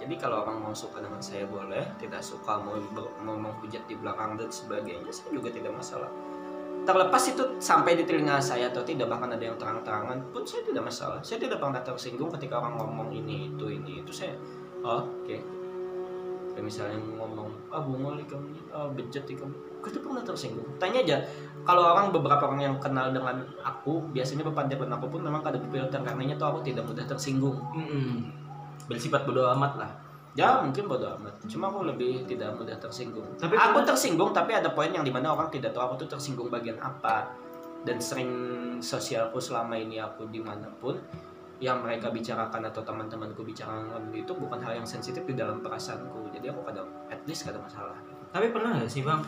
Jadi kalau orang mau suka dengan saya boleh, tidak suka mau mau menghujat di belakang dan sebagainya saya juga tidak masalah. Terlepas itu sampai di telinga saya atau tidak bahkan ada yang terang-terangan pun saya tidak masalah. Saya tidak pernah tersinggung ketika orang ngomong ini itu ini. Itu saya oh, oke. Kayak misalnya ngomong ah bunga li kamu ah bejat li kamu. Gue pernah tersinggung. Tanya aja kalau orang beberapa orang yang kenal dengan aku biasanya berpandangan aku pun memang kada berfilter karenanya tuh aku tidak mudah tersinggung. Mm-mm. bersifat bodoh amat lah ya mungkin bodo amat. Cuma aku lebih tidak mudah tersinggung. Tapi aku tersinggung tapi ada poin yang di mana orang tidak tahu aku tuh tersinggung bagian apa. Dan sering sosialku selama ini aku di mana pun yang mereka bicarakan atau teman-temanku bicarakan itu bukan hal yang sensitif di dalam perasaanku. Jadi aku kadang at least kada masalah. Tapi pernah nggak sih bang?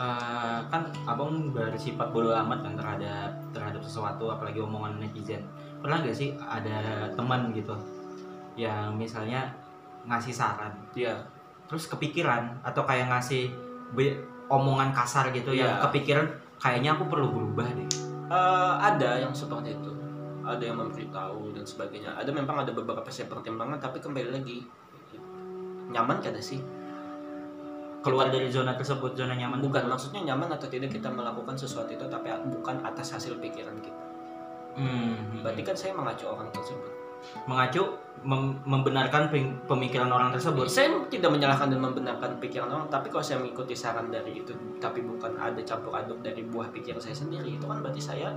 Eh, kan abang bersifat bodoh amat kan terhadap terhadap sesuatu apalagi omongan netizen. Pernah nggak sih ada teman gitu yang misalnya ngasih saran Iya, terus kepikiran atau kayak ngasih omongan kasar gitu yang Iya. kepikiran kayaknya aku perlu berubah deh Eh, ada yang seperti itu. Ada yang memberitahu dan sebagainya. Ada memang ada beberapa saya pertimbangan, tapi kembali lagi nyaman kada sih? keluar dari zona tersebut zona nyaman Bukan maksudnya nyaman atau tidak kita melakukan sesuatu itu, tapi bukan atas hasil pikiran kita. Hmm, Berarti kan saya mengacu orang tersebut. mengacu mem- membenarkan pem- pemikiran orang tersebut Saya tidak menyalahkan dan membenarkan pikiran orang, tapi kalau saya mengikuti saran dari itu, tapi bukan ada campur aduk dari buah pikiran saya sendiri, itu kan berarti saya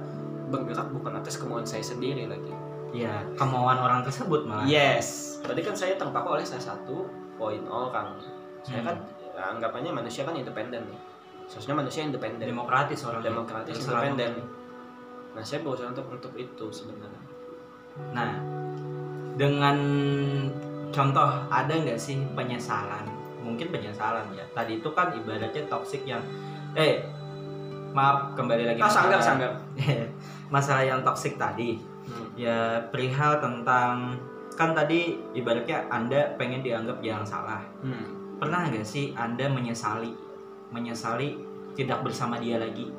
bergerak bukan atas kemauan saya sendiri lagi. ya kemauan orang tersebut malah Yes. Berarti kan saya terpaku oleh salah satu poin orang. Saya Hmm. kan ya, anggapannya manusia kan independen nih. Seharusnya manusia independen, demokratis orang demokratis, Terserah. independen. Nah, saya berusaha untuk untuk itu sebenarnya. Nah, dengan contoh ada nggak sih penyesalan? Mungkin penyesalan ya. Tadi itu kan ibaratnya toxic yang eh maaf kembali lagi Ah, sanggar, masalah- sanggar. masalah yang toxic tadi. Hmm. Ya perihal tentang kan tadi ibaratnya Anda pengen dianggap yang salah. Hmm. Pernah nggak sih Anda menyesali menyesali tidak bersama dia lagi?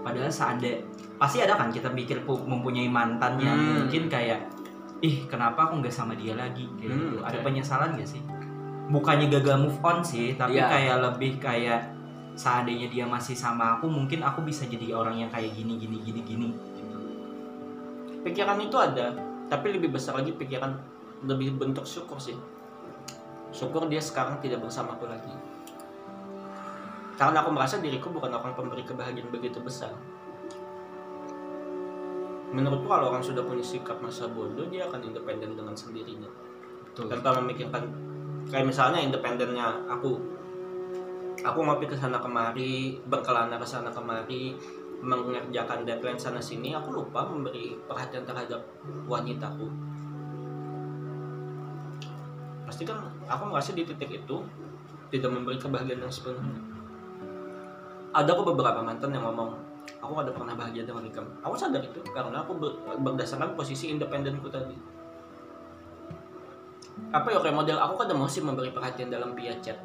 Padahal seandainya pasti ada kan kita pikir pu- mempunyai mantan yang Hmm. mungkin kayak ih kenapa aku nggak sama dia lagi kayak Hmm, gitu. Ada penyesalan gak sih? bukannya gagal move on sih tapi Iya. kayak lebih kayak seandainya dia masih sama aku mungkin aku bisa jadi orang yang kayak gini gini gini gini pikiran itu ada tapi lebih besar lagi pikiran lebih bentuk syukur sih syukur dia sekarang tidak bersama aku lagi karena aku merasa diriku bukan orang pemberi kebahagiaan begitu besar menurutku kalau orang sudah punya sikap masa bodoh dia akan independen dengan sendirinya. Betul. Tanpa memikirkan kayak misalnya independennya aku. Aku ngopi ke sana kemari berkelana ke sana kemari mengerjakan deadline sana sini aku lupa memberi perhatian terhadap wanitaku. Pasti kan aku merasa di titik itu tidak memberi kebahagiaan yang sepenuhnya. Ada kok beberapa mantan yang ngomong aku ada pernah bahagia dengan nikah aku sadar itu karena aku ber- berdasarkan posisi independenku tadi. Apa ya kayak model aku kadang masih memberi perhatian dalam via chat.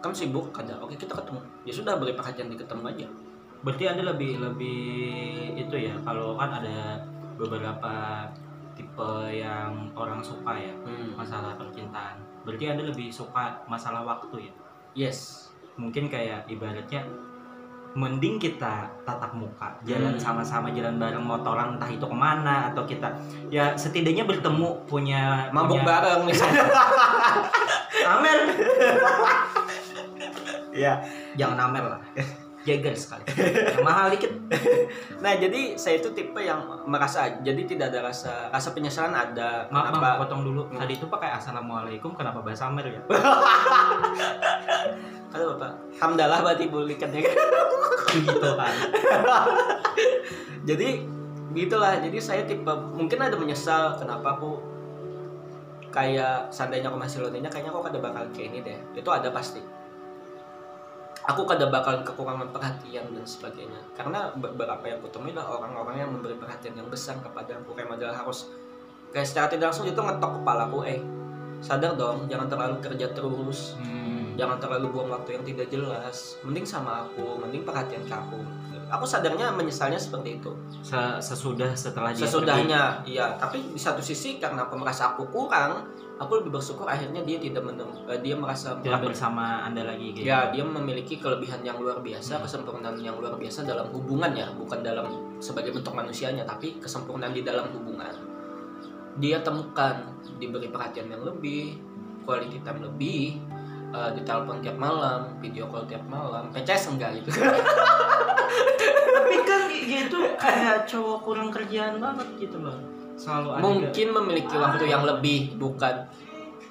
Kamu sibuk? Kadang oke kita ketemu. Ya sudah beri perhatian di ketemu aja. Berarti anda lebih lebih itu ya kalau kan ada beberapa tipe yang orang suka ya hmm. masalah percintaan. Berarti anda lebih suka masalah waktu ya? Yes. Mungkin kayak ibaratnya mending kita tatap muka jalan Hmm. sama-sama jalan bareng motoran entah itu ke mana atau kita ya setidaknya bertemu punya mabuk punya, bareng misalnya. Amer ya jangan Amer lah Jagger sekali. Yang mahal dikit. Nah jadi saya itu tipe yang merasa jadi tidak ada rasa rasa penyesalan ada. Maaf kenapa? Bang potong dulu. Hmm. tadi itu pakai assalamualaikum kenapa bahasa Amer ya? Halo bapak. Hamdalah berarti bulikannya kan gitu kan jadi gitulah jadi saya tipe mungkin ada menyesal kenapa aku kayak seandainya aku masih lonenya kayaknya aku kada bakal kayak ini deh. Itu ada pasti aku kada bakal kekurangan perhatian dan sebagainya. Karena beberapa yang kutemui adalah orang-orang yang memberi perhatian yang besar kepada aku kayak model harus kayak secara tidak langsung itu ngetok kepalaku eh sadar dong jangan terlalu kerja terus. Hmm. jangan terlalu buang waktu yang tidak jelas. Mending sama aku mending perhatian ke aku. Aku sadarnya menyesalnya seperti itu. Se- sesudah setelah dia sesudahnya iya. Tapi di satu sisi karena aku merasa aku kurang aku lebih bersyukur akhirnya dia tidak menem, eh, dia merasa tidak bersama anda lagi gitu. Ya dia memiliki kelebihan yang luar biasa Hmm. kesempurnaan yang luar biasa dalam hubungan ya bukan dalam sebagai bentuk manusianya tapi kesempurnaan di dalam hubungan. Dia temukan diberi perhatian yang lebih quality time lebih eh, ditelepon tiap malam video call tiap malam. PCS enggak gitu. Tapi kan gitu kayak cowok kurang kerjaan banget gitu loh selalu ada mungkin memiliki waktu yang lebih bukan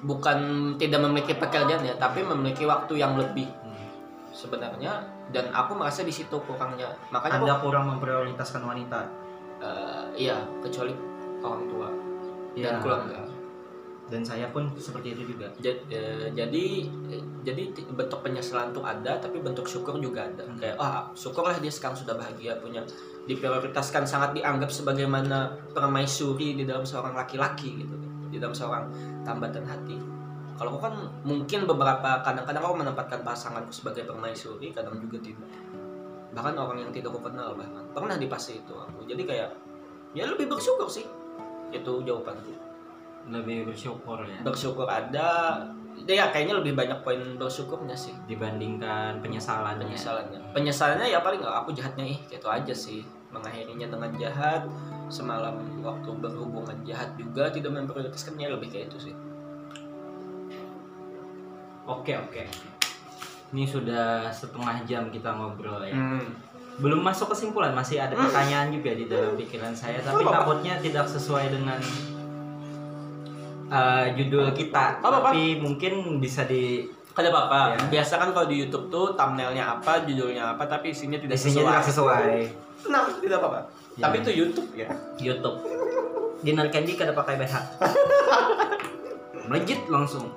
bukan tidak memiliki pekerjaan ya tapi memiliki waktu yang lebih Hmm. sebenarnya. Dan aku merasa di situ kurangnya. Makanya aku anda kurang memprioritaskan wanita? Eh, iya kecuali orang tua ya dan keluarga. Dan saya pun seperti itu juga. Eh, jadi eh, jadi ti- bentuk penyesalan tuh ada tapi bentuk syukur juga ada. Hmm. kayak ah syukurlah dia sekarang sudah bahagia punya diprioritaskan sangat dianggap sebagaimana permaisuri di dalam seorang laki-laki gitu di dalam seorang tambatan hati. Kalau aku kan mungkin beberapa kadang-kadang aku menempatkan pasanganku sebagai permaisuri kadang juga tidak. Bahkan orang yang tidak aku kenal bahkan. Pernah di fase itu aku. Jadi kayak ya lebih bersyukur sih. Itu jawabanku. Lebih bersyukur ya? Bersyukur ada. Ya kayaknya lebih banyak poin bersyukurnya sih. Dibandingkan penyesalannya. Penyesalannya. Penyesalannya ya paling aku jahatnya ih gitu aja sih mengakhirinya dengan jahat semalam waktu berhubungan jahat juga tidak memprioritaskannya lebih kayak itu sih oke oke ini sudah setengah jam kita ngobrol ya hmm. belum masuk kesimpulan masih ada Hmm. pertanyaan juga di dalam pikiran saya tapi Apa, takutnya tidak sesuai dengan uh, judul kita Apa, tapi mungkin bisa di Kada apa-apa. Ya. Biasa kan kalau di YouTube tuh thumbnailnya apa, judulnya apa, tapi isinya tidak isinya tidak sesuai. Tenang, tidak apa-apa. Ya. Tapi itu YouTube ya. YouTube Dinner Candy kada pakai BH melejit langsung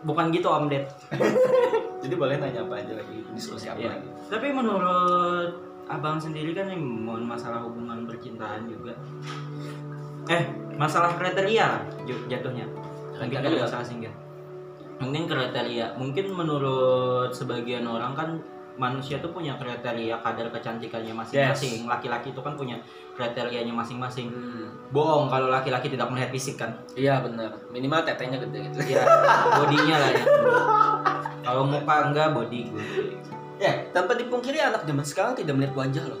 bukan gitu Om Ded Jadi boleh nanya apa aja lagi, diskusi apa Iya. lagi. tapi menurut abang sendiri kan yang mau masalah hubungan percintaan juga eh masalah kriteria jatuhnya mungkin Kriteria. masalah singgah mungkin kriteria mungkin menurut sebagian orang kan manusia tuh punya kriteria kadar kecantikannya masing-masing. Laki-laki itu kan punya kriterianya masing-masing. Hmm. Bohong kalau laki-laki tidak melihat fisik kan. Iya benar. Minimal tetenya gede gitu. Iya, bodinya lah ya. Kalau muka enggak body gue. Ya, tanpa dipungkiri anak zaman sekarang tidak melihat wajah loh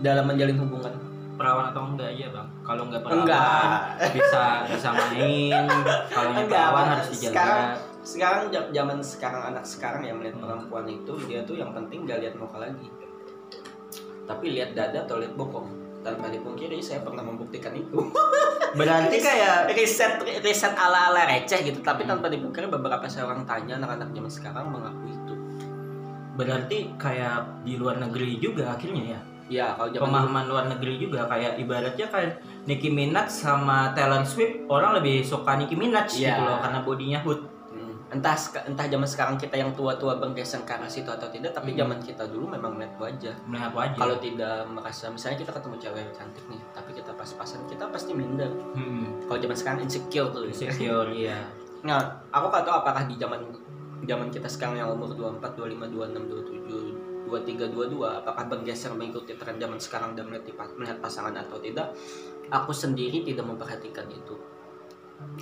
dalam menjalin hubungan. Perawan atau enggak aja bang? Kalau enggak perawan Enggak. bisa bisa main. Kalau Enggak, perawan harus dijaga. Sekarang sekarang zaman sekarang anak sekarang yang melihat perempuan itu dia tuh yang penting gak lihat muka lagi. Tapi lihat dada atau lihat bokong. Tanpa dipungkiri saya pernah membuktikan itu. Berarti kayak riset riset ala ala receh gitu tapi Hmm. tanpa dipungkiri beberapa saya orang tanya anak-anak zaman sekarang mengaku itu berarti kayak di luar negeri juga akhirnya ya. ya kalau zaman dulu- Pemahaman luar negeri juga kayak ibaratnya kayak Nicki Minaj sama Taylor Swift orang lebih suka Nicki Minaj Iya. gitu loh karena bodinya hood. Entah entah zaman sekarang kita yang tua-tua bergeser ke arah situ atau tidak tapi Hmm. zaman kita dulu memang melihat wajah Melihat wajah. kalau tidak merasa misalnya kita ketemu cewek cantik nih tapi kita pas-pasan kita pasti minder hmm, kalau zaman sekarang insecure tuh insecure iya. nah aku nggak tahu apakah di zaman zaman kita sekarang yang umur 24, 25, 26, 27 23, 22 apakah bergeser mengikuti tren zaman sekarang dan melihat, melihat pasangan atau tidak aku sendiri tidak memperhatikan itu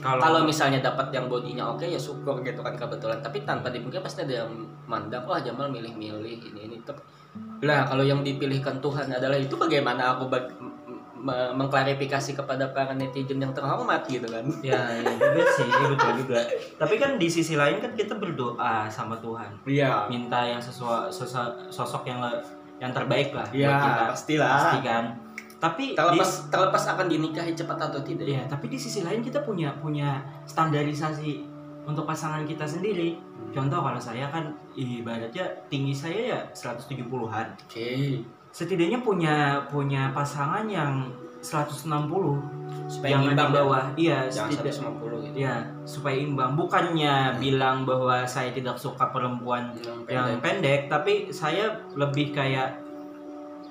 kalau misalnya dapat yang bodinya oke ya syukur gitu kan kebetulan. Tapi tanpa dipikir pasti ada yang mandang wah Jamal milih-milih ini ini. Tep- lah kalau yang dipilihkan Tuhan adalah itu bagaimana aku bag- mengklarifikasi kepada para netizen yang terhormat gitu kan? Ya, ya juga sih betul juga. Tapi kan di sisi lain kan kita berdoa sama Tuhan, iya. Minta yang sesuai sosok, yang yang terbaik lah buat iya kita. pastilah. Pasti kan. Tapi terlepas terlepas akan dinikahi cepat atau tidak di, ya, tapi di sisi lain kita punya punya standarisasi untuk pasangan kita sendiri. Contoh kalau saya kan ibaratnya tinggi saya ya 170-an. oke Setidaknya punya punya pasangan yang 160 supaya jangan di imbang bawah. Iya, jangan setidak- 150 gitu Ya, supaya imbang. Bukannya bilang bahwa saya tidak suka perempuan yang yang pendek, tapi saya lebih kayak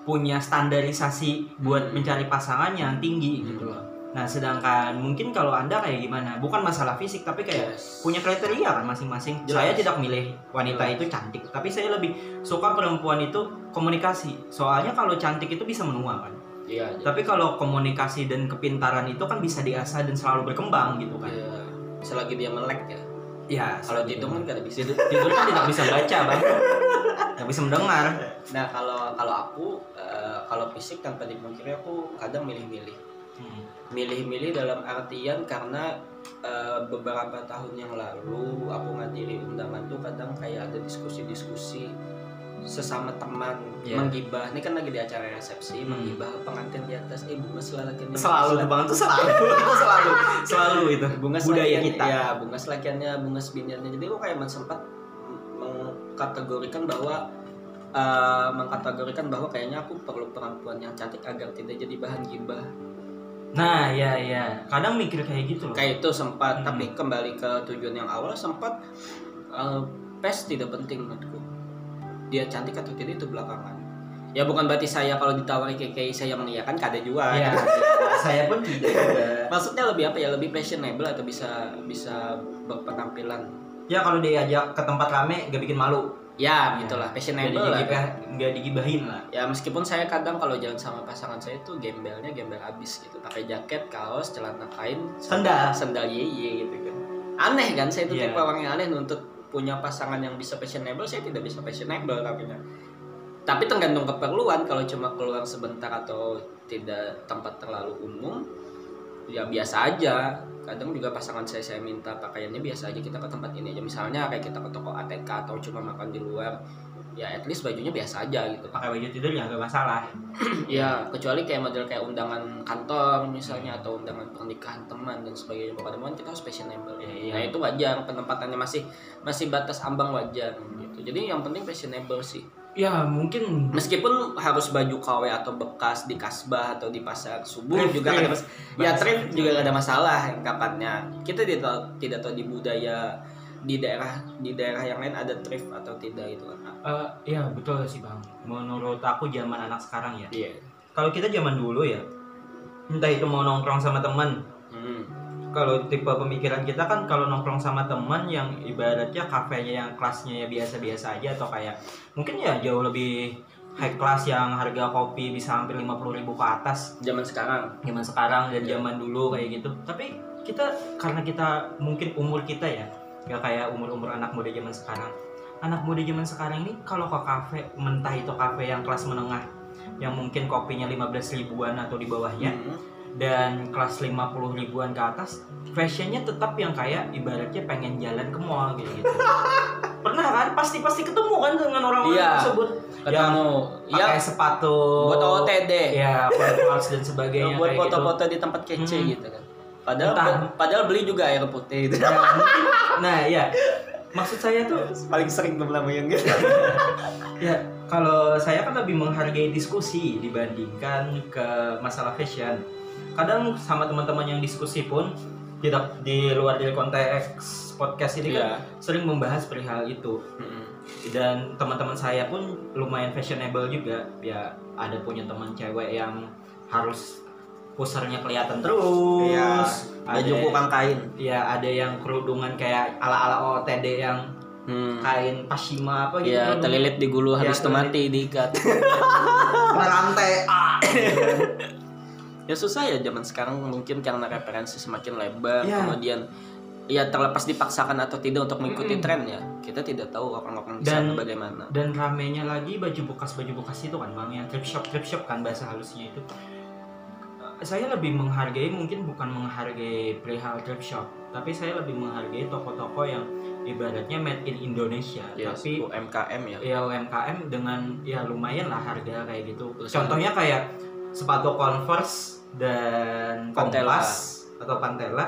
punya standarisasi buat Hmm. mencari pasangan yang tinggi gitu loh. Nah, sedangkan mungkin kalau Anda kayak gimana? Bukan masalah fisik, tapi kayak Yes. punya kriteria kan masing-masing. Saya tidak milih wanita Jelas. itu cantik, tapi saya lebih suka perempuan itu komunikasi. Soalnya kalau cantik itu bisa menua kan. iya Tapi kalau komunikasi dan kepintaran itu kan bisa diasah dan selalu berkembang gitu kan. iya selagi dia melek ya Ya, kalau tidur kan gak bisa tidur, tidur kan tidak bisa baca, Bang. Tidak bisa mendengar. Nah kalau kalau aku eh, kalau fisik tanpa dipungkiri aku kadang milih-milih. Hmm. Milih-milih dalam artian karena eh, beberapa tahun yang lalu aku ngadiri undangan tuh kadang kayak ada diskusi-diskusi sesama teman Iya. menggibah. Ini kan lagi di acara resepsi Hmm. menggibah pengantin di atas. Eh bunga selakiannya Selalu tuh, Bang, itu selalu. itu selalu. Selalu itu. bunga budaya kita. ya bunga selakiannya bunga sebiniannya jadi aku kayak sempat mengkategorikan bahwa eh, mengkategorikan bahwa kayaknya aku perlu perempuan yang cantik agar tidak jadi bahan gibah Nah, ya ya. Kadang mikir kayak gitu loh. kayak itu sempat Hmm. tapi kembali ke tujuan yang awal sempat eh, pes tidak penting menurutku dia cantik atau tidak itu belakangan ya bukan berarti saya kalau ditawari KKI saya mengiyakan kada juga Iya. saya pun tidak juga. maksudnya lebih apa ya lebih fashionable atau bisa bisa berpenampilan Ya kalau diajak ke tempat rame gak bikin malu. ya Ya. gitulah Gak fashionable lah digibah, gak digibahin lah. ya meskipun saya kadang kalau jalan sama pasangan saya tuh gembelnya gembel abis gitu pakai jaket kaos celana kain Sendal. sendal ye ye gitu kan aneh kan saya tuh Iya. tipe orang yang aneh untuk punya pasangan yang bisa fashionable saya tidak bisa fashionable tapi tapi tergantung keperluan kalau cuma keluar sebentar atau tidak tempat terlalu umum ya biasa aja. Kadang juga pasangan saya saya minta pakaiannya biasa aja kita ke tempat ini aja. Misalnya kayak kita ke toko ATK atau cuma makan di luar ya at least bajunya biasa aja gitu Pakai baju tidur ya gak masalah. ya. Kecuali kayak model kayak undangan kantor misalnya atau undangan pernikahan teman dan sebagainya pokoknya teman kita harus fashionable Iya, iya. nah itu wajar penempatannya masih masih batas ambang wajar gitu. Jadi yang penting fashionable sih. Ya mungkin meskipun harus baju KW atau bekas di kasbah atau di pasar subuh Thrift, juga thrift. ada mas- ya thrift juga gak ada masalah kapannya kita tidak tahu, tidak tahu di budaya di daerah di daerah yang lain ada thrift atau tidak itu kan Eh, ya betul sih bang. Menurut aku zaman anak sekarang ya. iya Kalau kita zaman dulu ya, entah itu mau nongkrong sama teman, hmm. kalau tipe pemikiran kita kan kalau nongkrong sama teman yang ibaratnya kafenya yang kelasnya ya biasa-biasa aja atau kayak mungkin ya jauh lebih high class yang harga kopi bisa hampir 50.000 ribu ke atas Zaman sekarang. zaman sekarang dan Iya. zaman dulu kayak gitu tapi kita karena kita mungkin umur kita ya nggak kayak umur-umur anak muda zaman sekarang anak muda zaman sekarang ini kalau ke kafe mentah itu kafe yang kelas menengah yang mungkin kopinya 15 ribuan atau di bawahnya Hmm. dan kelas 50 ribuan ke atas fashionnya tetap yang kayak ibaratnya pengen jalan ke mall gitu gitu pernah kan pasti pasti ketemu kan dengan orang-orang Iya. tersebut Ketemu. pakai Ya, sepatu buat OTD. ya dan sebagainya buat gitu. foto-foto di tempat kece Hmm. gitu kan. Padahal Entah. padahal beli juga air putih gitu. Ya, mungkin- nah ya maksud saya tuh Paling sering belum lama yang gitu. ya kalau saya kan lebih menghargai diskusi dibandingkan ke masalah fashion kadang sama teman-teman yang diskusi pun tidak di luar dari konteks podcast ini kan Iya. sering membahas perihal itu Mm-mm. dan teman-teman saya pun lumayan fashionable juga ya ada punya teman cewek yang harus pusarnya kelihatan terus Iya. ada Baju kurang kain. ya ada yang kerudungan kayak ala-ala OTD yang Hmm. kain pashima apa gitu Iya, terlilit di gulu Iya, habis itu terlilit. mati diikat. rantai ah. ya susah ya zaman sekarang mungkin karena referensi semakin lebar Iya. kemudian ya terlepas dipaksakan atau tidak untuk mengikuti Mm-mm. tren ya kita tidak tahu orang-orang di sana bagaimana dan ramenya lagi baju bekas baju bekas itu kan bang yang thrift shop thrift shop kan bahasa halusnya itu saya lebih menghargai mungkin bukan menghargai perihal thrift shop tapi saya lebih menghargai toko-toko yang ibaratnya made in Indonesia Yes, tapi UMKM ya ya UMKM dengan ya lumayan lah harga kayak gitu Terus contohnya kayak sepatu Converse dan Pantela. Kompas atau Pantela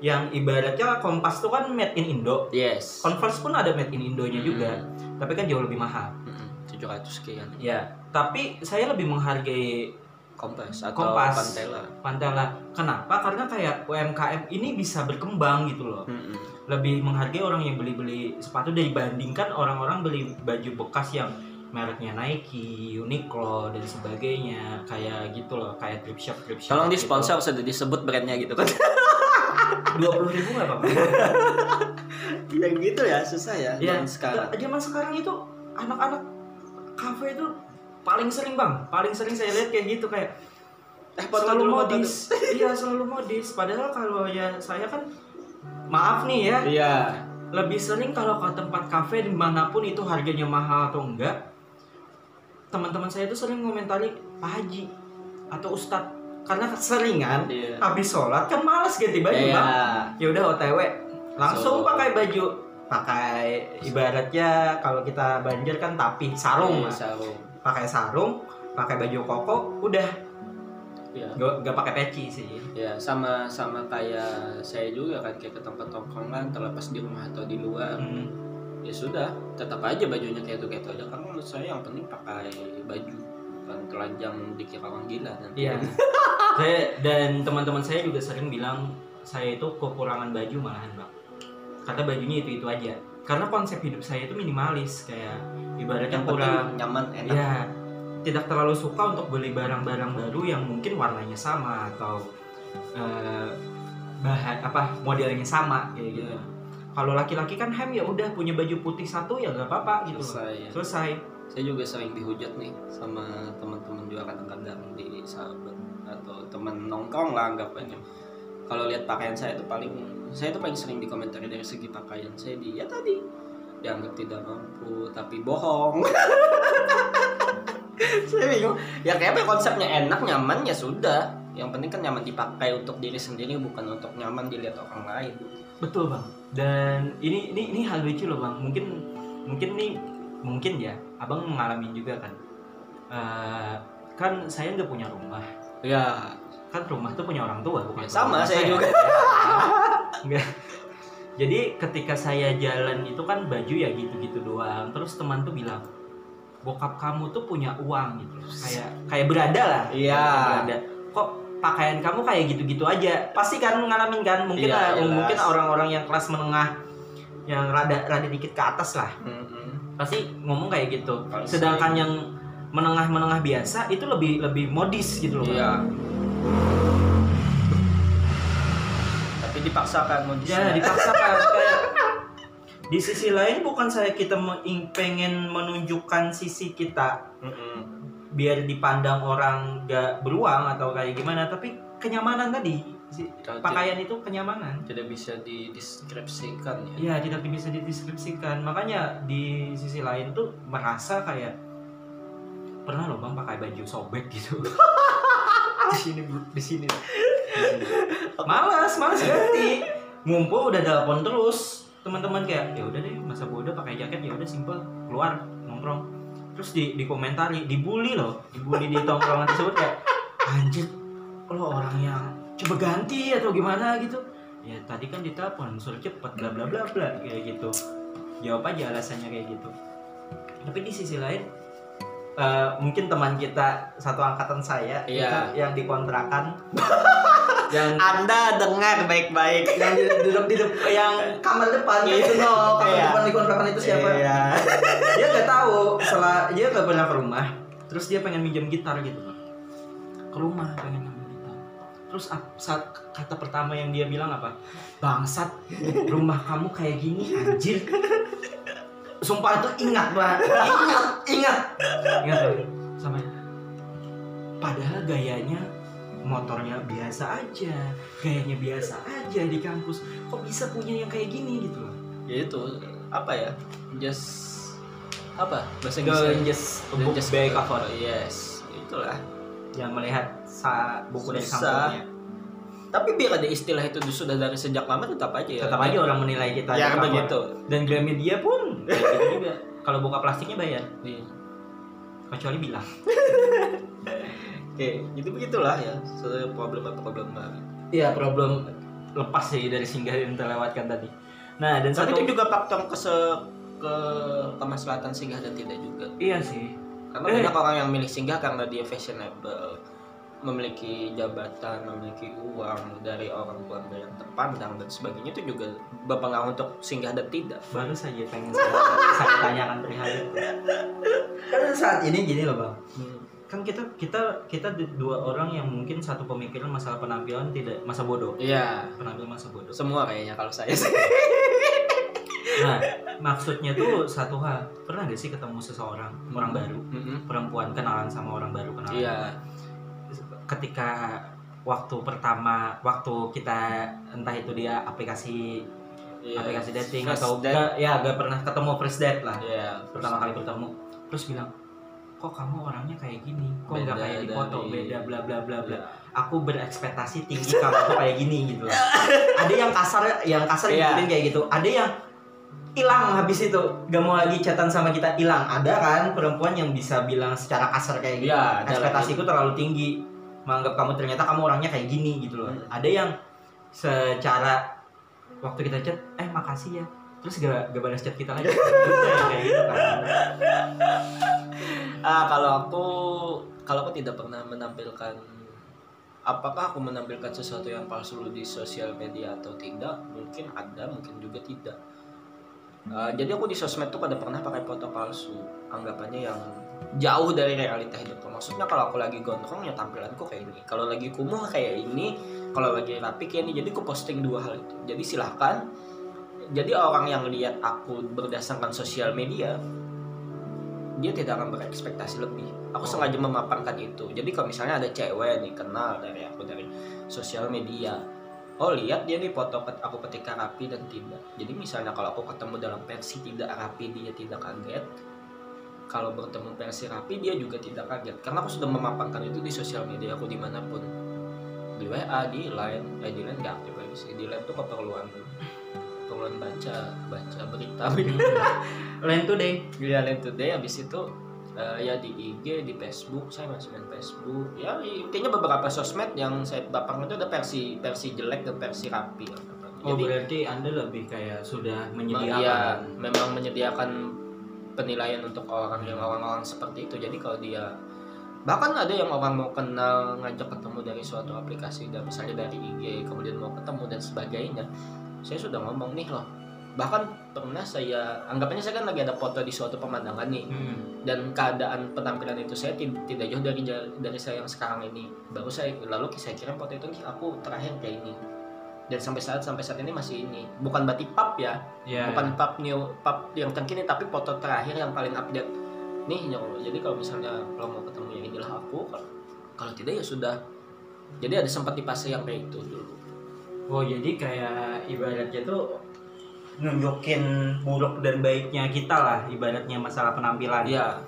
yang ibaratnya Kompas tuh kan made in Indo yes Converse pun ada made in Indonya juga Mm-mm. tapi kan jauh lebih mahal Mm-mm. 700 sekian ya tapi saya lebih menghargai kompas atau Kompas. pantela? Pantela. Kenapa? Karena kayak UMKM ini bisa berkembang gitu loh. Mm-mm. lebih menghargai orang yang beli-beli sepatu dibandingkan orang-orang beli baju bekas yang mereknya Nike, Uniqlo dan sebagainya. Kayak gitu loh kayak thrift shop thrift shop tolong di gitu. sponsor sudah disebut brandnya gitu kan? Dua puluh ribu nggak apa-apa. Yang gitu ya susah ya ya zaman sekarang. Zaman sekarang itu anak-anak kafe itu paling sering bang. Paling sering saya lihat kayak gitu kayak eh selalu dulu modis. iya selalu modis. Padahal kalau ya saya kan maaf nih ya. Iya. Lebih sering kalau ke tempat kafe di mana pun itu harganya mahal atau enggak teman-teman saya itu sering ngomentari Pak Haji atau Ustadz. Karena seringan iya. habis sholat kan males ganti baju Iya. bang. Ya udah OTW langsung So- pakai baju. Pakai ibaratnya kalau kita banjir kan tapi sarung lah. sarung pakai sarung pakai baju koko udah iya gak, gak pakai peci sih Ya sama sama kayak saya juga kan kayak ke tempat tongkrongan terlepas di rumah atau di luar Hmm. ya sudah tetap aja bajunya kayak itu kayak itu aja karena menurut saya yang penting pakai baju bukan telanjang dikira orang gila nanti Iya. saya dan teman-teman saya juga sering bilang saya itu kekurangan baju malahan bang. Karena bajunya itu itu aja. Karena konsep hidup saya itu minimalis kayak ibaratnya kurang. nyaman enak Ya tidak terlalu suka untuk beli barang-barang baru yang mungkin warnanya sama atau eh, bahan apa modelnya sama kayak gitu. Iya. Kalau laki-laki kan hem ya udah punya baju putih satu ya gak apa-apa gitu. selesai ya. Selesai. saya juga sering dihujat nih sama teman-teman juga kadang-kadang di sahabat atau teman nongkrong lah anggapannya kalau lihat pakaian saya itu paling saya itu paling sering dikomentari dari segi pakaian saya di ya tadi dianggap tidak mampu tapi bohong saya bingung ya kayak apa ya, konsepnya enak nyaman ya sudah yang penting kan nyaman dipakai untuk diri sendiri bukan untuk nyaman dilihat orang lain Betul bang. Dan ini ini ini hal lucu loh bang. Mungkin mungkin nih mungkin ya. Abang mengalami juga kan. Eh, kan saya nggak punya rumah. ya Kan rumah tuh punya orang tua bukan. Sama, rumah saya juga. Jadi ketika saya jalan itu kan baju ya gitu-gitu doang. Terus teman tuh bilang bokap kamu tuh punya uang gitu. Kayak kayak berada lah. Iya. Kayak berada. Kok pakaian kamu kayak gitu-gitu aja? Pasti kan ngalamin kan? Mungkin Iya, lah, mungkin orang-orang yang kelas menengah yang rada rada dikit ke atas lah. Mm-mm. Pasti ngomong kayak gitu. Kalau Sedangkan yang menengah-menengah biasa itu lebih lebih modis gitu loh. Iya. Tapi dipaksakan modusnya. ya dipaksakan kayak di sisi lain bukan saya kita pengen menunjukkan sisi kita Mm-mm. biar dipandang orang gak beruang atau kayak gimana tapi kenyamanan tadi si- pakaian itu kenyamanan tidak bisa dideskripsikan ya. ya tidak bisa dideskripsikan makanya di sisi lain tuh merasa kayak pernah loh bang pakai baju sobek gitu di sini di sini. Malas malas ganti. Ngumpul udah telepon terus. Teman-teman kayak ya udah deh masa bodoh pakai jaket ya udah simple keluar nongkrong. Terus di dikomentari dibully loh dibully di tongkrongan tersebut kayak anjir lo orang yang coba ganti atau gimana gitu? Ya tadi kan ditelepon suruh cepet bla bla bla bla kayak gitu. Jawab aja alasannya kayak gitu. Tapi di sisi lain eh, mungkin teman kita satu angkatan saya Iya. itu yang dikontrakan yang Anda dengar baik-baik. yang duduk di dep- yang kamar depan Iya. itu no kamar Iya. depan di kontrakan itu siapa Iya. dia nggak tahu setelah dia nggak pernah ke rumah terus dia pengen minjem gitar gitu ke rumah pengen minjem gitar terus saat kata pertama yang dia bilang apa bangsat rumah kamu kayak gini anjir sumpah itu ingat banget ingat ingat ingat tuh sama padahal gayanya motornya biasa aja gayanya biasa aja di kampus kok bisa punya yang kayak gini gitu loh Ya itu apa ya? Just apa bahasa Inggrisnya? just Don't book just by cover Yes, itulah. yang melihat sa buku dari Susah. Tapi biar ada istilah itu sudah dari sejak lama tetap aja ya. tetap aja orang menilai kita Ya begitu. dan Gramedia pun kayak gitu juga kalau buka plastiknya bayar Iya. kecuali bilang Oke, itu begitulah ya. Problem-problem baru. iya problem lepas sih dari singgah yang terlewatkan tadi nah dan Tapi satu itu juga faktor kese ke kemaslahatan singgah dan tidak juga. iya sih Karena Eh. banyak orang yang milih singgah karena dia fashionable, memiliki jabatan, memiliki uang dari orang keluarga yang terpandang dan sebagainya itu juga berpengaruh untuk singgah dan tidak. baru saja pengen saya, saya tanyakan perihal itu. Karena saat ini gini loh bang. Kan kita kita kita dua orang yang mungkin satu pemikiran masalah penampilan tidak masa bodoh. Iya, penampilan masa bodoh. Semua kayaknya kalau saya sih. nah maksudnya tuh satu hal. Pernah gak sih ketemu seseorang orang baru? Mm-mm. perempuan kenalan sama orang baru kenalan Iya. Ketika waktu pertama waktu kita entah itu dia aplikasi Iya. aplikasi dating First atau date. enggak ya gak pernah ketemu first date lah. Iya, pertama kali bertemu. Terus bilang kok kamu orangnya kayak gini? Kok nggak kayak di foto? Dari- beda bla bla bla bla. Iya. aku berekspektasi tinggi kamu tuh kayak gini gitu ada yang kasar yang kasar Iya. ngikutin kayak gitu. Ada yang hilang habis itu. Gak mau lagi chatan sama kita. Hilang. Ada kan perempuan yang bisa bilang secara kasar kayak gitu. Ada ekspektasiku terlalu tinggi menganggap kamu ternyata kamu orangnya kayak gini gitu loh Hmm. ada yang secara waktu kita chat eh makasih ya terus gak, gak balas chat kita lagi Udah, kayak gitu kan Ah, kalau aku kalau aku tidak pernah menampilkan apakah aku menampilkan sesuatu yang palsu di sosial media atau tidak? Mungkin ada, mungkin juga tidak. Ah, jadi aku di sosmed tuh pada pernah pakai foto palsu, anggapannya yang jauh dari realita hidupku. Maksudnya kalau aku lagi gondrong ya tampilanku kayak ini. Kalau lagi kumuh kayak ini, kalau lagi rapi kayak ini. Jadi aku posting dua hal itu. Jadi silahkan. Jadi orang yang lihat aku berdasarkan sosial media, dia tidak akan berekspektasi lebih. Aku Oh. sengaja memaparkan itu. Jadi kalau misalnya ada cewek nih kenal dari aku dari sosial media, oh lihat dia nih foto aku ketika rapi dan tidak. Jadi misalnya kalau aku ketemu dalam versi tidak rapi dia tidak kaget. Kalau bertemu versi rapi dia juga tidak kaget. Karena aku sudah memaparkan itu di sosial media aku di mana pun. Di WA di line. Eh di line nggak aktif lagi sih. Di line tuh keperluan. Keperluan baca baca berita. Lain today. Iya Line Today. Habis itu eh, ya di IG, di Facebook, saya masih main Facebook. Ya intinya beberapa sosmed yang saya paparkan itu ada versi versi jelek dan versi rapi. Oh Jadi berarti anda lebih kayak sudah menyediakan. Iya, memang menyediakan penilaian untuk orang yang orang-orang seperti itu. Jadi kalau dia bahkan ada yang orang mau kenal ngajak ketemu dari suatu aplikasi dan misalnya dari IG kemudian mau ketemu dan sebagainya saya sudah ngomong nih loh bahkan pernah saya anggapannya saya kan lagi ada foto di suatu pemandangan nih Hmm. dan keadaan penampilan itu saya tid- tidak jauh dari dari saya yang sekarang ini baru saya lalu saya kirim foto itu "Nih, aku terakhir kayak ini dan sampai saat sampai saat ini masih ini. Bukan berarti pub ya. Ya bukan pub new pub yang terkini tapi foto terakhir yang paling update. Nih ya Allah. jadi kalau misalnya kalau mau ketemu yang inilah aku kalau kalau tidak ya sudah. Jadi ada sempat di fase yang kayak itu dulu. Oh jadi kayak ibaratnya tuh nunjukin buruk dan baiknya kita lah ibaratnya masalah penampilan. Iya.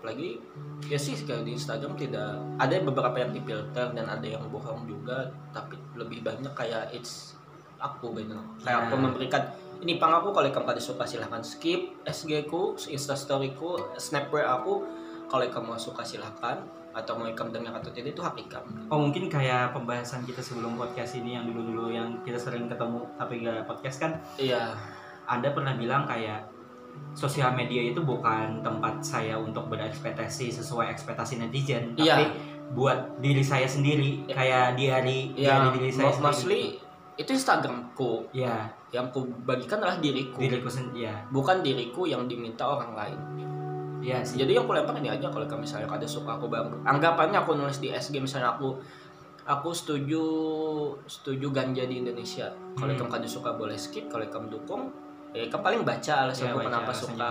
Apalagi ya sih kayak di Instagram tidak ada beberapa yang difilter dan ada yang bohong juga, tapi lebih banyak kayak it's aku gitu. Kayak aku Ya. memberikan ini pang aku kalau kamu kada suka silahkan skip SG ku, Insta story ku, snapware aku. Kalau kamu suka silahkan atau mau kamu dengar atau tidak itu hak kamu. Oh mungkin kayak pembahasan kita sebelum podcast ini yang dulu-dulu yang kita sering ketemu tapi gak podcast kan Iya, Anda pernah bilang kayak sosial media itu bukan tempat saya untuk berekspektasi sesuai ekspektasi netizen Iya. tapi buat diri saya sendiri kayak diary ya diary diri saya mo- sendiri mostly itu Instagramku. Ya yang ku bagikan adalah diriku, diriku sendiri ya bukan diriku yang diminta orang lain. ya sih. Jadi yang aku lempar ini aja kalau misalnya ada suka aku bang anggapannya aku nulis di SG misalnya aku aku setuju setuju ganja di Indonesia. Kalau Hmm. kamu kada suka boleh skip kalau kamu dukung eh kamu paling baca alasan Ya, kenapa suka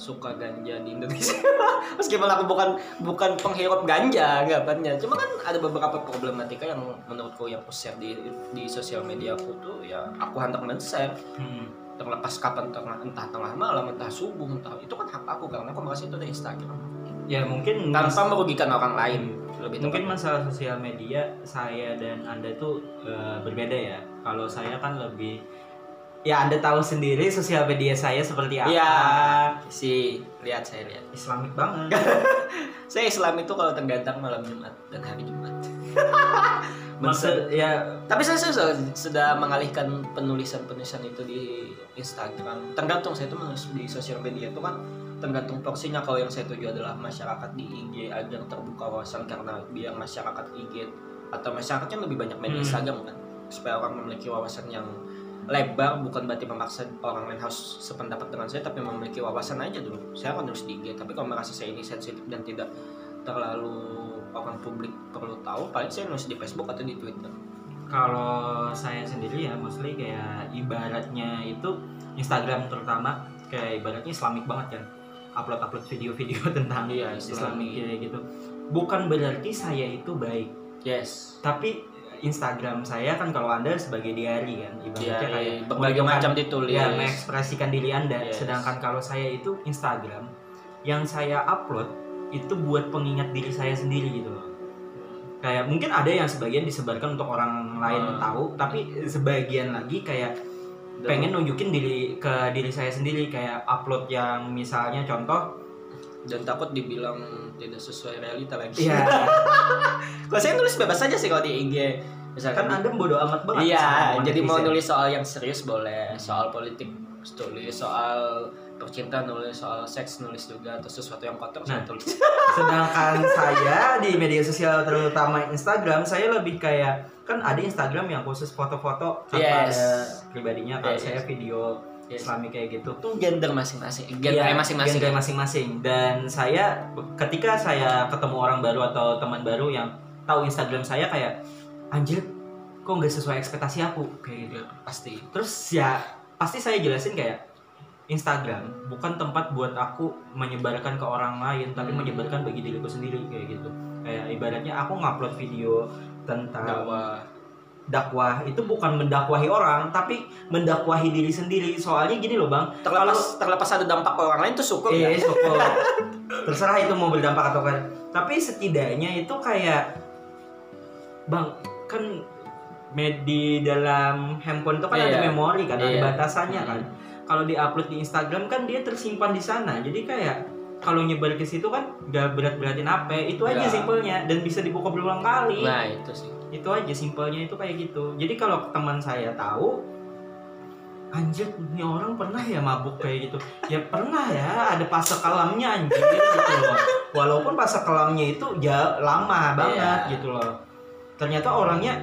suka ganja di Indonesia. Meskipun aku bukan bukan penghirup ganja anggapannya cuma kan ada beberapa problematika yang menurutku yang aku share di di sosial media aku tuh ya aku hendak men-share Hmm. terlepas kapan tengah entah tengah malam entah subuh entah itu kan hak aku karena aku merasa itu ada Instagram. Ya mungkin tanpa merugikan orang lain lebih mungkin tepat. masalah sosial media saya dan anda tuh eh, berbeda ya. Kalau saya kan lebih ya anda tahu sendiri sosial media saya seperti apa? Iya. si lihat saya lihat. Islamik banget. Saya Islam itu kalau tergantung malam Jumat dan hari Jumat. Maksud ya tapi saya, saya sudah, sudah mengalihkan penulisan penulisan itu di Instagram. Tergantung saya itu menulis di sosial media itu kan tergantung porsinya kalau yang saya tuju adalah masyarakat di IG agar terbuka wawasan karena biar masyarakat IG atau masyarakatnya lebih banyak main Hmm. Instagram kan supaya orang memiliki wawasan yang lebar bukan berarti memaksa orang lain harus sependapat dengan saya tapi memiliki wawasan aja dulu. Saya akan nulis di IG tapi kalau merasa saya ini sensitif dan tidak terlalu orang publik perlu tahu paling saya nulis di Facebook atau di Twitter. Kalau saya sendiri ya mostly kayak ibaratnya itu Instagram terutama kayak ibaratnya islamik banget kan. Upload upload video-video tentang Iya, islamik Islami. kayak gitu. Bukan berarti saya itu baik. Yes. Tapi Instagram saya kan kalau anda sebagai diary kan ibaratnya Iya, kayak iya, berbagai macam ditulis. ya mengekspresikan diri anda Yes. sedangkan kalau saya itu Instagram yang saya upload itu buat pengingat diri saya sendiri gitu loh kayak mungkin ada yang sebagian disebarkan untuk orang lain Hmm. tahu tapi sebagian lagi kayak pengen nunjukin diri ke diri saya sendiri kayak upload yang misalnya contoh dan takut dibilang tidak sesuai realita lagi. ya kalau saya nulis bebas saja sih kalau di IG. kan Misalkan anda bodoh amat banget Iya, jadi mau netizen. nulis soal yang serius boleh, soal politik tulis, soal percintaan nulis, soal seks nulis juga atau sesuatu yang kotor saya Nah. tulis. sedangkan saya di media sosial terutama Instagram saya lebih kayak kan ada Instagram yang khusus foto-foto tanpa Yes. ada pribadinya kalau Yes, saya video Yes. Islami kayak gitu Itu gender masing-masing, genre Iya, masing-masing. genre masing-masing dan saya ketika saya ketemu orang baru atau teman baru yang tahu Instagram saya kayak anjir kok nggak sesuai ekspektasi aku kayak gitu Ya, pasti. terus ya pasti saya jelasin kayak Instagram bukan tempat buat aku menyebarkan ke orang lain tapi Hmm. menyebarkan bagi diriku sendiri kayak gitu kayak ibaratnya aku ngupload video tentang Dakwah. Dakwah itu bukan mendakwahi orang tapi mendakwahi diri sendiri soalnya gini loh bang Terlepas terlepas ada dampak ke orang lain tuh syukur Eh, ya. syukur. Terserah itu mau berdampak atau kan. Tapi setidaknya itu kayak Bang, kan med- di dalam handphone itu kan ada Iya. memori kan, ada Iya. batasannya kan. Kalau diupload di Instagram kan dia tersimpan di sana. Jadi kayak kalau nyebar ke situ kan gak berat-beratin apa, itu aja Nggak. simpelnya dan bisa dibuka berulang kali. Nah, itu sih. Itu aja simpelnya itu kayak gitu. Jadi kalau teman saya tahu Anjir, ini orang pernah ya mabuk kayak gitu Ya pernah ya, ada fase kelamnya anjir gitu loh Walaupun fase kelamnya itu ya lama banget Iya. gitu loh Ternyata orangnya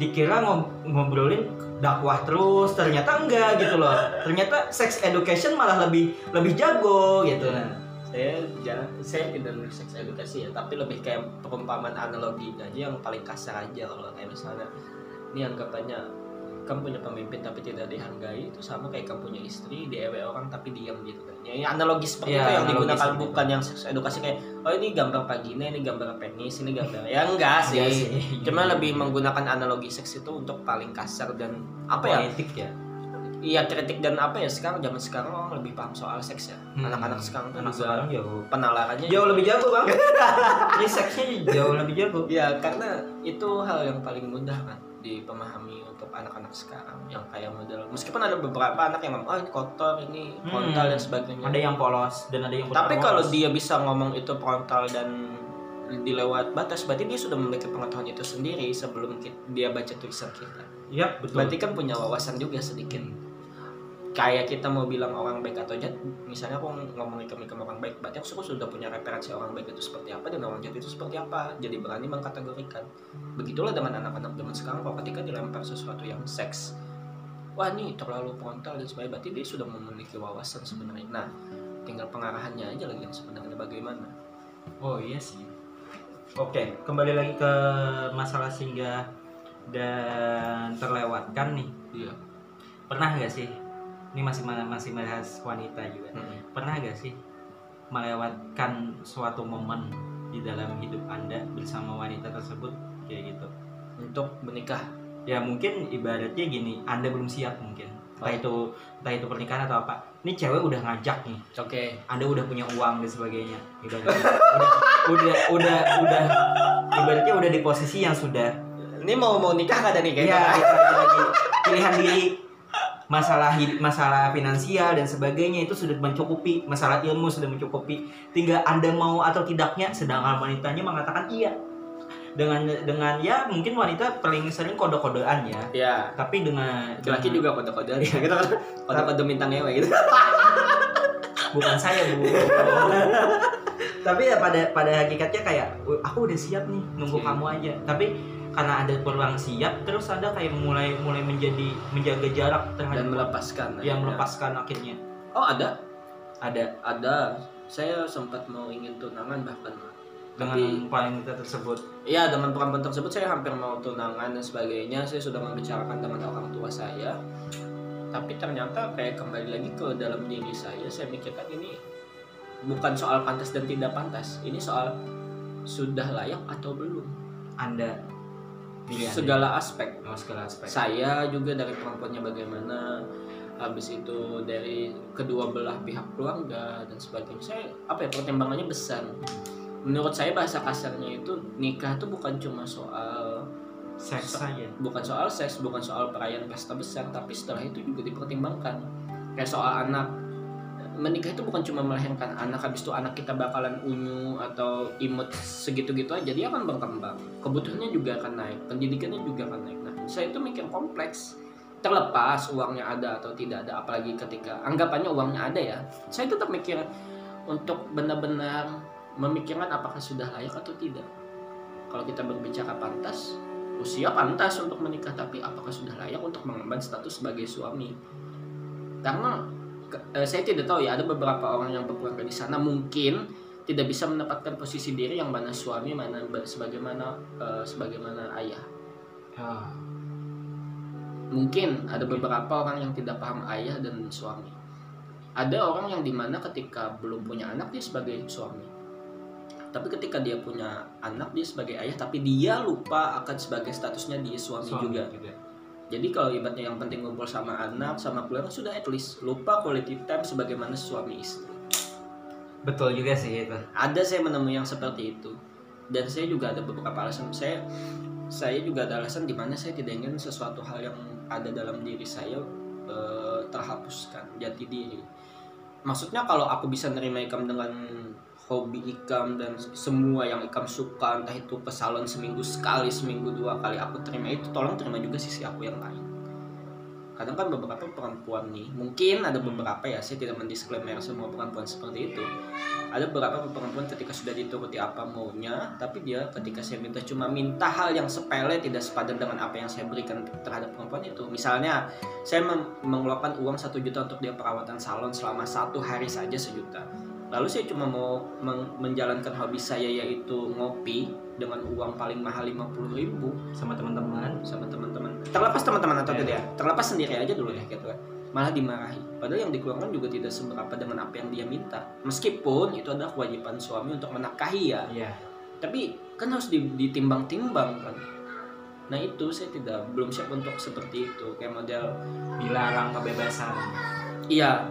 dikira ngob- ngobrolin dakwah terus Ternyata enggak gitu loh Ternyata sex education malah lebih lebih jago gitu nah. Saya jangan saya tidak nulis seks edukasi ya tapi lebih kayak perumpamaan analogi aja yang paling kasar aja kalau kayak misalnya ini anggapannya kamu punya pemimpin tapi tidak dihargai itu sama kayak kamu punya istri diewe orang tapi diam gitu kan. Ya, ya analogi seperti Ya, itu yang digunakan seperti bukan yang seks edukasi kayak oh ini gambar vagina ini gambar penis ini gambar ya enggak sih, sih. cuma lebih menggunakan analogi seks itu untuk paling kasar dan apa ya? Politik ya iya kritik dan apa ya sekarang zaman sekarang orang lebih paham soal seks ya. Hmm. anak-anak sekarang tuh anak juga sekarang jauh. penalarannya jauh lebih jago bang. Risetnya jauh lebih jago. Ya karena itu hal yang paling mudah kan dipahami untuk anak-anak sekarang yang kayak model. Meskipun ada beberapa anak yang ngomong oh ini kotor ini Hmm. frontal dan sebagainya. Ada yang polos dan ada yang tapi kalau polos. dia bisa ngomong itu frontal dan dilewat batas berarti dia sudah memiliki pengetahuan itu sendiri sebelum dia baca tulisan kita. Yap, betul. Berarti kan punya wawasan juga sedikit kayak kita mau bilang orang baik atau jahat misalnya aku ngomong ikam-ikam orang baik berarti aku sudah punya referensi orang baik itu seperti apa dan orang jahat itu seperti apa jadi berani mengkategorikan begitulah dengan anak-anak zaman sekarang kalau ketika dilempar sesuatu yang seks wah ini terlalu frontal dan sebagainya berarti dia sudah memiliki wawasan sebenarnya nah tinggal pengarahannya aja lagi yang sebenarnya bagaimana Oh iya sih. Oke, kembali lagi ke masalah singgah dan terlewatkan nih. iya Pernah nggak sih? Ini masih masih bahas wanita juga. Pernah nggak sih melewatkan suatu momen di dalam hidup anda bersama wanita tersebut kayak gitu? untuk menikah Ya mungkin ibaratnya gini, anda belum siap mungkin. Entah Oh. itu entah itu pernikahan atau apa. Ini cewek udah ngajak nih. oke anda udah punya uang dan sebagainya udah udah udah udah, udah ibaratnya udah di posisi yang sudah ini mau mau nikah ada nih ya kayaknya lagi pilihan diri masalah hid- masalah finansial dan sebagainya itu sudah mencukupi masalah ilmu sudah mencukupi. Tinggal anda mau atau tidaknya sedangkan wanitanya mengatakan iya. Dengan dengan ya mungkin wanita paling sering kode-kodean ya. Ya. Tapi dengan laki-laki dengan- juga kode-kode gitu kan. Kode-kode bintang ngewe gitu. Bukan saya bu. Tapi ya pada pada hakikatnya kayak "Wih, aku udah siap nih nunggu Oke. kamu aja. Tapi karena ada kurang siap terus ada kayak mulai mulai menjadi menjaga jarak dan terhadap melepaskan yang akhirnya. melepaskan akhirnya. Oh ada? Ada. Ada. Saya sempat mau ingin tunangan bahkan. Dengan Tapi- wanita tersebut? Iya dengan perempuan tersebut saya hampir mau tunangan dan sebagainya. Saya sudah membicarakan dengan orang tua saya. Tapi ternyata kayak kembali lagi ke dalam diri saya saya mikirkan ini bukan soal pantas dan tidak pantas. Ini soal sudah layak atau belum? Anda pilihan. Segala aspek oh, segala aspek. Saya juga dari perempuannya bagaimana habis itu dari kedua belah pihak keluarga dan sebagainya. Saya apa ya pertimbangannya besar. Menurut saya bahasa kasarnya itu nikah itu bukan cuma soal seks So- saja. bukan soal seks bukan soal perayaan pesta besar tapi setelah itu juga dipertimbangkan. Kayak soal anak menikah itu bukan cuma melahirkan anak habis itu anak kita bakalan unyu atau imut segitu-gitu aja dia akan berkembang. Kebutuhannya juga akan naik pendidikannya juga akan naik. Nah saya itu mikir kompleks. Terlepas uangnya ada atau tidak ada apalagi ketika anggapannya uangnya ada ya saya tetap mikir untuk benar-benar memikirkan apakah sudah layak atau tidak. Kalau kita berbicara pantas usia pantas untuk menikah tapi apakah sudah layak untuk mengemban status sebagai suami? Karena ke- eh, saya tidak tahu ya ada beberapa orang yang berkeluarga di sana mungkin tidak bisa mendapatkan posisi diri yang mana suami mana ba- sebagaimana eh, sebagaimana ayah. Ah, mungkin ada beberapa orang yang tidak paham ayah dan suami. Ada orang yang di mana ketika belum punya anak dia sebagai suami. Tapi ketika dia punya anak dia sebagai ayah tapi dia lupa akan sebagai statusnya dia suami, suami juga. juga jadi kalau ibaratnya yang penting ngumpul sama anak sama keluarga sudah at least lupa quality time sebagaimana suami istri. Betul juga sih itu. Ada saya menemui yang seperti itu. Dan saya juga ada beberapa alasan. Saya saya juga ada alasan di mana saya tidak ingin sesuatu hal yang ada dalam diri saya eh, terhapuskan jati diri. Maksudnya kalau aku bisa nerima ikam dengan hobi ikam dan semua yang ikam suka entah itu ke salon seminggu sekali seminggu dua kali aku terima itu tolong terima juga sisi aku yang lain. Kadang kan beberapa perempuan nih mungkin ada beberapa ya saya tidak mendisklaimer semua perempuan seperti itu. Ada beberapa perempuan ketika sudah dituruti apa maunya tapi dia ketika saya minta cuma minta hal yang sepele tidak sepadan dengan apa yang saya berikan terhadap perempuan itu. Misalnya saya mengeluarkan uang satu juta untuk dia perawatan salon selama satu hari saja sejuta lalu saya cuma mau menjalankan hobi saya yaitu ngopi dengan uang paling mahal 50.000 ribu. Sama teman-teman. Sama teman-teman. Terlepas teman-teman atau Iya. tidak ya terlepas sendiri aja dulu ya gitu kan malah dimarahi. Padahal yang dikeluarkan juga tidak seberapa dengan apa yang dia minta. Meskipun itu adalah kewajiban suami untuk menafkahi ya. Iya. tapi kan harus di- ditimbang-timbang kan. Nah itu saya tidak belum siap untuk seperti itu. Kayak model Dilarang kebebasan. iya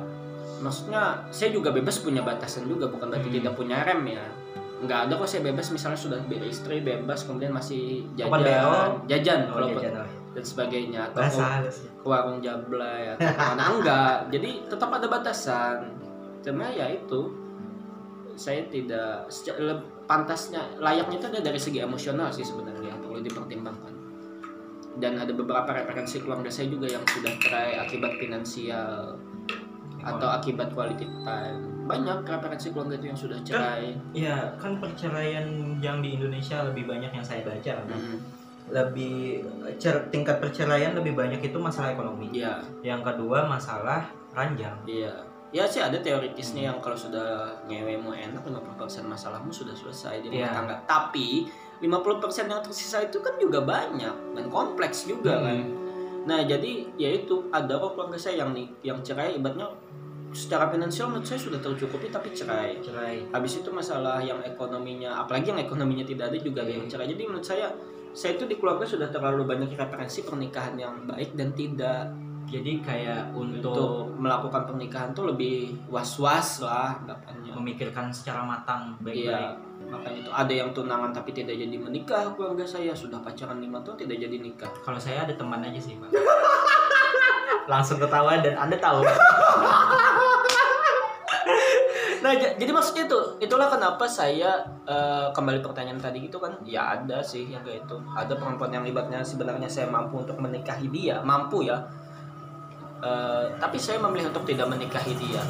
maksudnya saya juga bebas punya batasan juga bukan berarti Hmm. tidak punya rem ya. Nggak ada kok saya bebas misalnya sudah beristri bebas kemudian masih jajan. Jajan Oh, kalau jajan, oh. dan sebagainya atau Bahasa ke- ya. ke warung jablay atau ke mana enggak. Jadi tetap ada batasan. Cuma ya itu saya tidak pantasnya layaknya itu ada dari segi emosional sih sebenarnya yang perlu dipertimbangkan. Dan ada beberapa referensi keluarga saya juga yang sudah cerai akibat finansial atau akibat quality time banyak referensi keluarga itu yang sudah cerai Iya, kan perceraian yang di Indonesia lebih banyak yang saya baca. Bang. Hmm, Lebih cer- tingkat perceraian lebih banyak itu masalah ekonomi. iya Yang kedua masalah ranjang. Iya. Ya sih ada teoritisnya yang kalau sudah ngewemu enak 50% masalahmu sudah selesai di rumah Iya. tangga. Tapi 50% yang tersisa itu kan juga banyak dan kompleks juga kan. Hmm. Nah, jadi ya itu ada kok keluarga saya yang nih yang cerai ibaratnya secara finansial menurut saya sudah tercukupi tapi cerai. Cerai. Habis itu masalah yang ekonominya, apalagi yang ekonominya tidak ada juga ada yang cerai. Jadi menurut saya saya itu di keluarga sudah terlalu banyak referensi pernikahan yang baik dan tidak Jadi kayak untuk untuk melakukan pernikahan tuh lebih was-was lah anggapannya. memikirkan secara matang Iya, baik-baik. makanya itu ada yang tunangan tapi tidak jadi menikah keluarga saya sudah pacaran lima tahun tidak jadi nikah. Kalau saya ada teman aja sih, Pak. Langsung ketawa dan Anda tahu. Nah, jadi maksudnya itu, itulah kenapa saya eh, kembali pertanyaan tadi gitu kan, ya ada sih yang kayak itu. Ada perempuan yang ibaratnya sebenarnya saya mampu untuk menikahi dia, mampu ya. Eh, tapi saya memilih untuk tidak menikahi dia.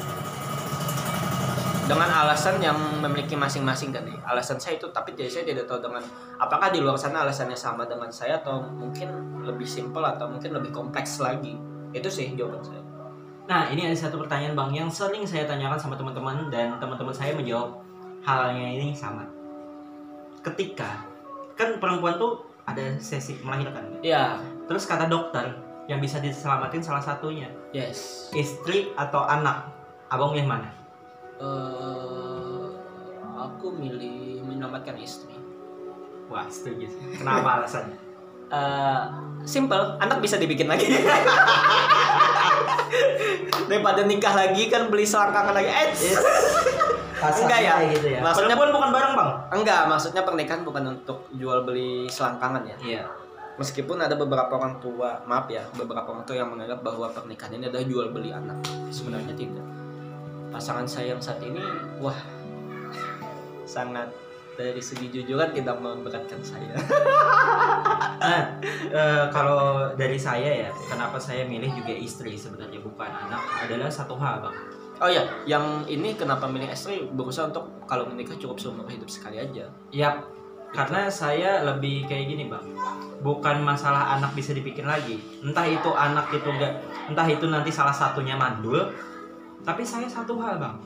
Dengan alasan yang memiliki masing-masing kan ya. Alasan saya itu tapi tidak saya tidak tahu dengan apakah di luar sana alasannya sama dengan saya atau mungkin lebih simpel atau mungkin lebih kompleks lagi. Itu sih jawaban saya. Nah, ini ada satu pertanyaan Bang yang sering saya tanyakan sama teman-teman dan teman-teman saya menjawab halnya ini sama. Ketika kan perempuan tuh ada sesi melahirkan. kan? Ya, Terus kata dokter yang bisa diselamatin salah satunya yes. istri atau anak. Abang milih mana? eh aku milih menyelamatkan istri. Wah, setuju. Kenapa alasannya? Eh simple, anak bisa dibikin lagi. Daripada nikah lagi kan beli selangkangan lagi. Eh, Enggak ya? Gitu ya. Maksudnya- Perempuan bukan barang, Bang. enggak, maksudnya pernikahan bukan untuk jual beli selangkangan ya. Iya. Meskipun ada beberapa orang tua, maaf ya, beberapa orang tua yang menganggap bahwa pernikahan ini adalah jual beli anak. Sebenarnya tidak. Pasangan saya yang saat ini, wah, sangat dari segi jujuran tidak memberatkan saya. Nah, eh, kalau dari saya ya, kenapa saya milih juga istri sebenarnya bukan anak adalah satu hal, Bang. Oh ya, yang ini kenapa milih istri berusaha untuk kalau menikah cukup seumur hidup sekali aja. Yap, karena saya lebih kayak gini bang, bukan masalah anak bisa dipikir lagi, entah itu anak itu enggak, entah itu nanti salah satunya mandul, tapi saya satu hal bang,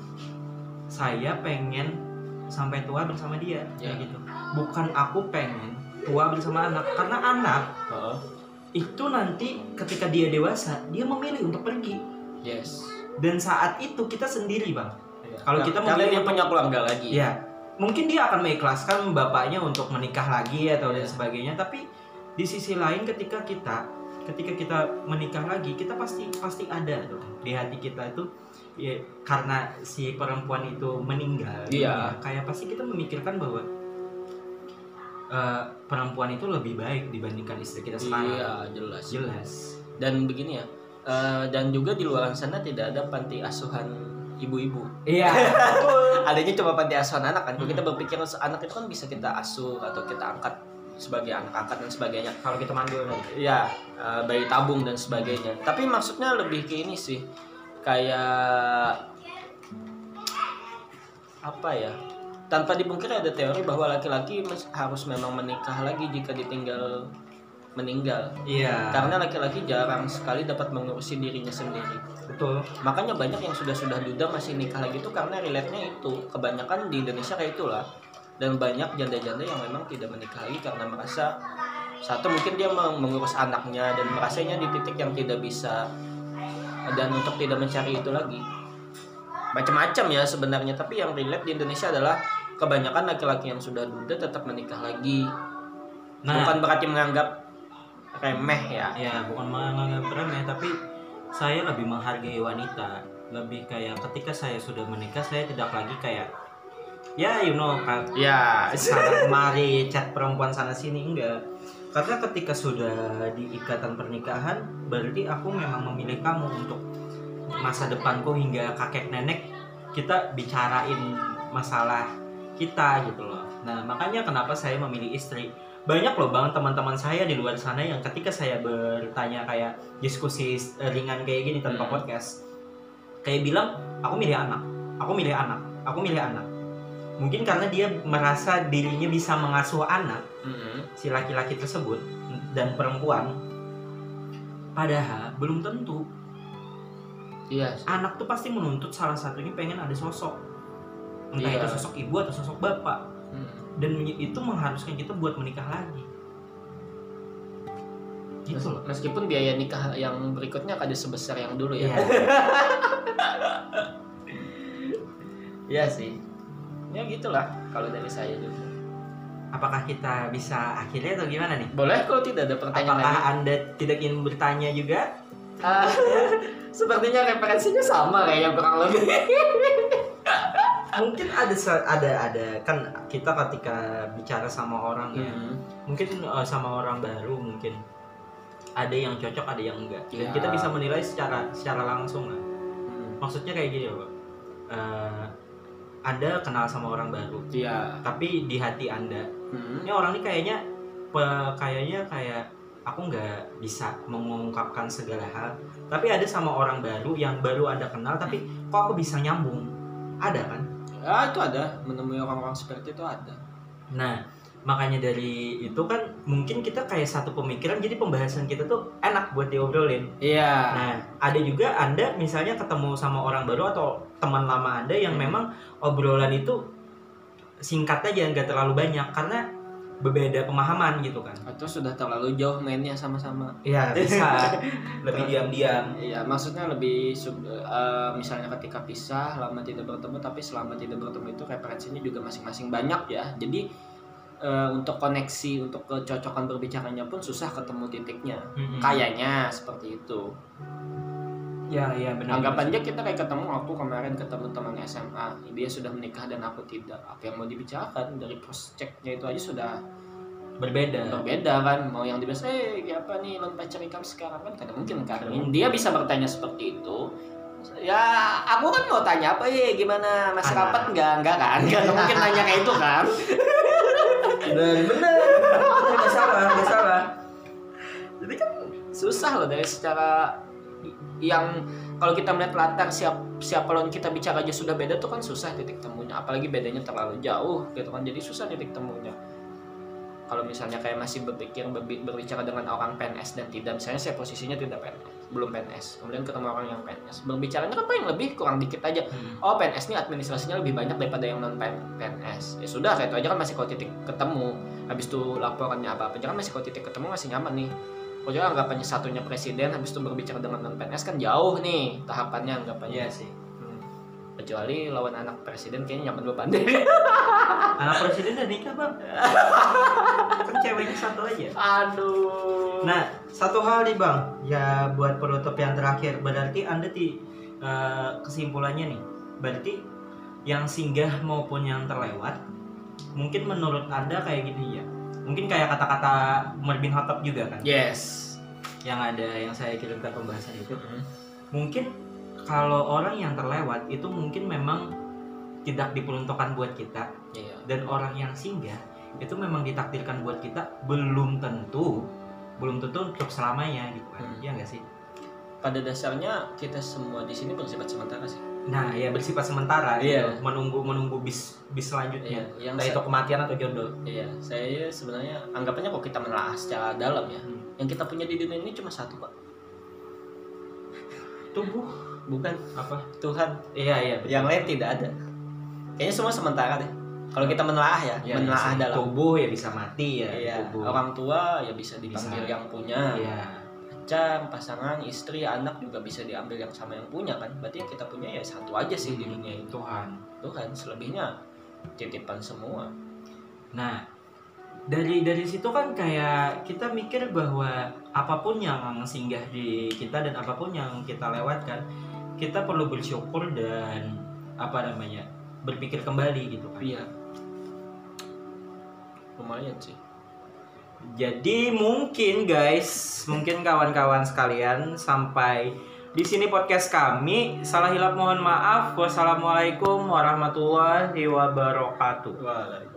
saya pengen sampai tua bersama dia, Ya. kayak gitu, bukan aku pengen tua bersama anak, karena anak itu nanti ketika dia dewasa dia memilih untuk pergi, Yes. dan saat itu kita sendiri bang, Kalau Nah, kita memilih yang punya keluarga lagi. Ya, mungkin dia akan mengikhlaskan bapaknya untuk menikah lagi atau dan sebagainya, tapi di sisi lain ketika kita ketika kita menikah lagi, kita pasti pasti ada dong di hati kita itu ya karena si perempuan itu meninggal. Iya. ya, kayak pasti kita memikirkan bahwa eh, perempuan itu lebih baik dibandingkan istri kita sekarang. Iya, jelas. Jelas. Dan begini ya. eh, dan juga di luar sana tidak ada panti asuhan ibu-ibu. Iya. betul. Adanya cuma panti asuhan anak kan. Kalau Hmm. kita berpikir anak itu kan bisa kita asuh atau kita angkat sebagai anak angkat dan sebagainya. Kalau kita mandul Iya, eh, bayi tabung dan sebagainya. Tapi maksudnya lebih ke ini sih. Kayak apa ya? Tanpa dipungkiri ada teori bahwa laki-laki harus memang menikah lagi jika ditinggal meninggal. Iya. Karena laki-laki jarang sekali dapat mengurusi dirinya sendiri. betul. Makanya banyak yang sudah-sudah duda masih nikah lagi itu karena relate-nya itu. Kebanyakan di Indonesia kayak itulah. Dan banyak janda-janda yang memang tidak menikah lagi karena merasa satu mungkin dia meng- mengurus anaknya dan merasanya di titik yang tidak bisa dan untuk tidak mencari itu lagi. Macam-macam ya sebenarnya tapi yang relate di Indonesia adalah kebanyakan laki-laki yang sudah duda tetap menikah lagi. Nah, bukan berarti menganggap remeh ya. Ya bukan menganggap remeh tapi saya lebih menghargai wanita. Lebih kayak ketika saya sudah menikah saya tidak lagi kayak ya you know kan ya. sana kemari chat perempuan sana sini. Enggak karena ketika sudah di ikatan pernikahan berarti aku memang memilih kamu untuk masa depanku hingga kakek nenek kita bicarain masalah kita gitu loh. Nah makanya kenapa saya memilih istri. Banyak loh bang teman-teman saya di luar sana yang ketika saya bertanya kayak diskusi ringan kayak gini tanpa Hmm. podcast kayak bilang aku milih anak aku milih anak aku milih anak mungkin karena dia merasa dirinya bisa mengasuh anak Mm-mm. si laki-laki tersebut dan perempuan padahal belum tentu iya anak tuh pasti menuntut salah satunya pengen ada sosok entah Iya. itu sosok ibu atau sosok bapak Mm. dan itu mengharuskan kita buat menikah lagi gitu loh meskipun biaya nikah yang berikutnya kada sebesar yang dulu ya Iya. Iya sih. Ya gitulah kalau dari saya dulu. apakah kita bisa akhirnya atau gimana nih Boleh kalau tidak ada pertanyaan apakah lagi. anda tidak ingin bertanya juga Ah, sepertinya referensinya sama kayaknya kurang lebih. mungkin ada ada ada kan kita ketika bicara sama orang ya Hmm. mungkin uh, sama orang baru mungkin ada yang cocok ada yang enggak dan Ya. kita bisa menilai secara secara langsung lah Hmm. maksudnya kayak gini loh Uh, anda kenal sama orang baru Iya. tapi di hati anda Hmm. ini orang ini kayaknya pe- kayaknya kayak aku nggak bisa mengungkapkan segala hal tapi ada sama orang baru yang baru anda kenal tapi kok aku bisa nyambung ada kan Ah itu ada menemui orang-orang seperti itu ada. Nah, makanya dari itu kan mungkin kita kayak satu pemikiran jadi pembahasan kita tuh enak buat diobrolin. Iya. Nah, ada juga Anda misalnya ketemu sama orang baru atau teman lama Anda yang Hmm. memang obrolan itu singkat aja nggak terlalu banyak karena berbeda pemahaman gitu kan. Atau sudah terlalu jauh mainnya sama-sama. Iya, bisa lebih diam-diam. Iya, maksudnya lebih sub- eh, misalnya ketika pisah lama tidak bertemu tapi selama tidak bertemu itu referensinya juga masing-masing banyak ya. Jadi eh, untuk koneksi untuk kecocokan berbicaranya pun susah ketemu titiknya. Mm-mm. Kayaknya seperti itu. Ya, iya benar. Anggapan aja kita kayak ketemu aku kemarin ketemu teman SMA, dia sudah menikah dan aku tidak. Apa yang mau dibicarakan dari cross checknya itu aja sudah berbeda. berbeda kan. Mau yang dibahas, eh kayak apa nih non pacar kamu sekarang kan? Tidak mungkin kan. Dia bisa bertanya seperti itu. Ya, aku kan mau tanya apa ya gimana masih Anak. rapat nggak nggak kan? Nggak mungkin nanya kayak itu kan? Benar, benar. Nggak salah, nggak salah. Jadi kan susah loh dari secara yang kalau kita melihat latar siap siapa lawan kita bicara aja sudah beda tuh kan susah titik temunya apalagi bedanya terlalu jauh gitu kan jadi susah titik temunya kalau misalnya kayak masih berpikir berbi- berbicara dengan orang PNS dan tidak misalnya saya posisinya tidak PNS belum PNS kemudian ketemu orang yang PNS berbicaranya apa yang lebih kurang dikit aja. Hmm. oh PNS ini administrasinya lebih banyak daripada yang non PNS ya sudah kayak itu aja kan masih kalau titik ketemu. Habis itu laporannya apa apa jangan masih kalau titik ketemu masih nyaman nih. Kalau jangan anggapannya satunya presiden habis itu berbicara dengan non PNS kan jauh nih tahapannya anggapannya. Iya sih. Hmm. kecuali lawan anak presiden kayaknya nyaman lupa deh. Anak presiden udah nikah bang. Kan ceweknya satu aja. Aduh Nah satu hal nih bang. Ya buat penutup yang terakhir Berarti anda di eh, kesimpulannya nih Berarti yang singgah maupun yang terlewat Mungkin menurut anda kayak gini ya. Mungkin kayak kata-kata Umar bin Khattab juga kan? Yes. Yang ada yang saya kirimkan pembahasan itu. Hmm. Mungkin kalau orang yang terlewat Itu mungkin memang tidak diperuntukkan buat kita. Iya. Dan orang yang singgah itu memang ditakdirkan buat kita belum tentu belum tentu untuk selamanya gitu kan. Hmm. ya nggak sih? Pada dasarnya kita semua di sini bersifat sementara sih. Nah ya bersifat sementara Iya. gitu. menunggu menunggu bis bis selanjutnya. Yang entah itu kematian atau jodoh. Iya saya sebenarnya anggapannya kok kita menelaah secara dalam ya. Hmm. yang kita punya di dunia ini cuma satu pak. Tubuh. Bukan. Apa? Tuhan. Iya iya betul. yang lain tidak ada. Kayaknya semua sementara deh kalau kita menelaah ya, Ya, menelaah dalam tubuh ya bisa mati ya tubuh. orang tua ya bisa dipanggil Bisa. yang punya. Iya. Pacar, pasangan, istri, anak juga bisa diambil yang sama yang punya kan. Berarti yang kita punya ya satu aja sih di dunia ini. Tuhan. Tuhan selebihnya titipan semua. Nah, dari dari situ kan kayak kita mikir bahwa apa pun yang singgah di kita dan apa pun yang kita lewatkan, kita perlu bersyukur dan apa namanya berpikir kembali gitu kan. Iya. Lumayan sih. Jadi mungkin guys, mungkin kawan-kawan sekalian sampai di sini podcast kami. Salah hilap mohon maaf. Wassalamualaikum warahmatullahi wabarakatuh. Waalaikumsalam.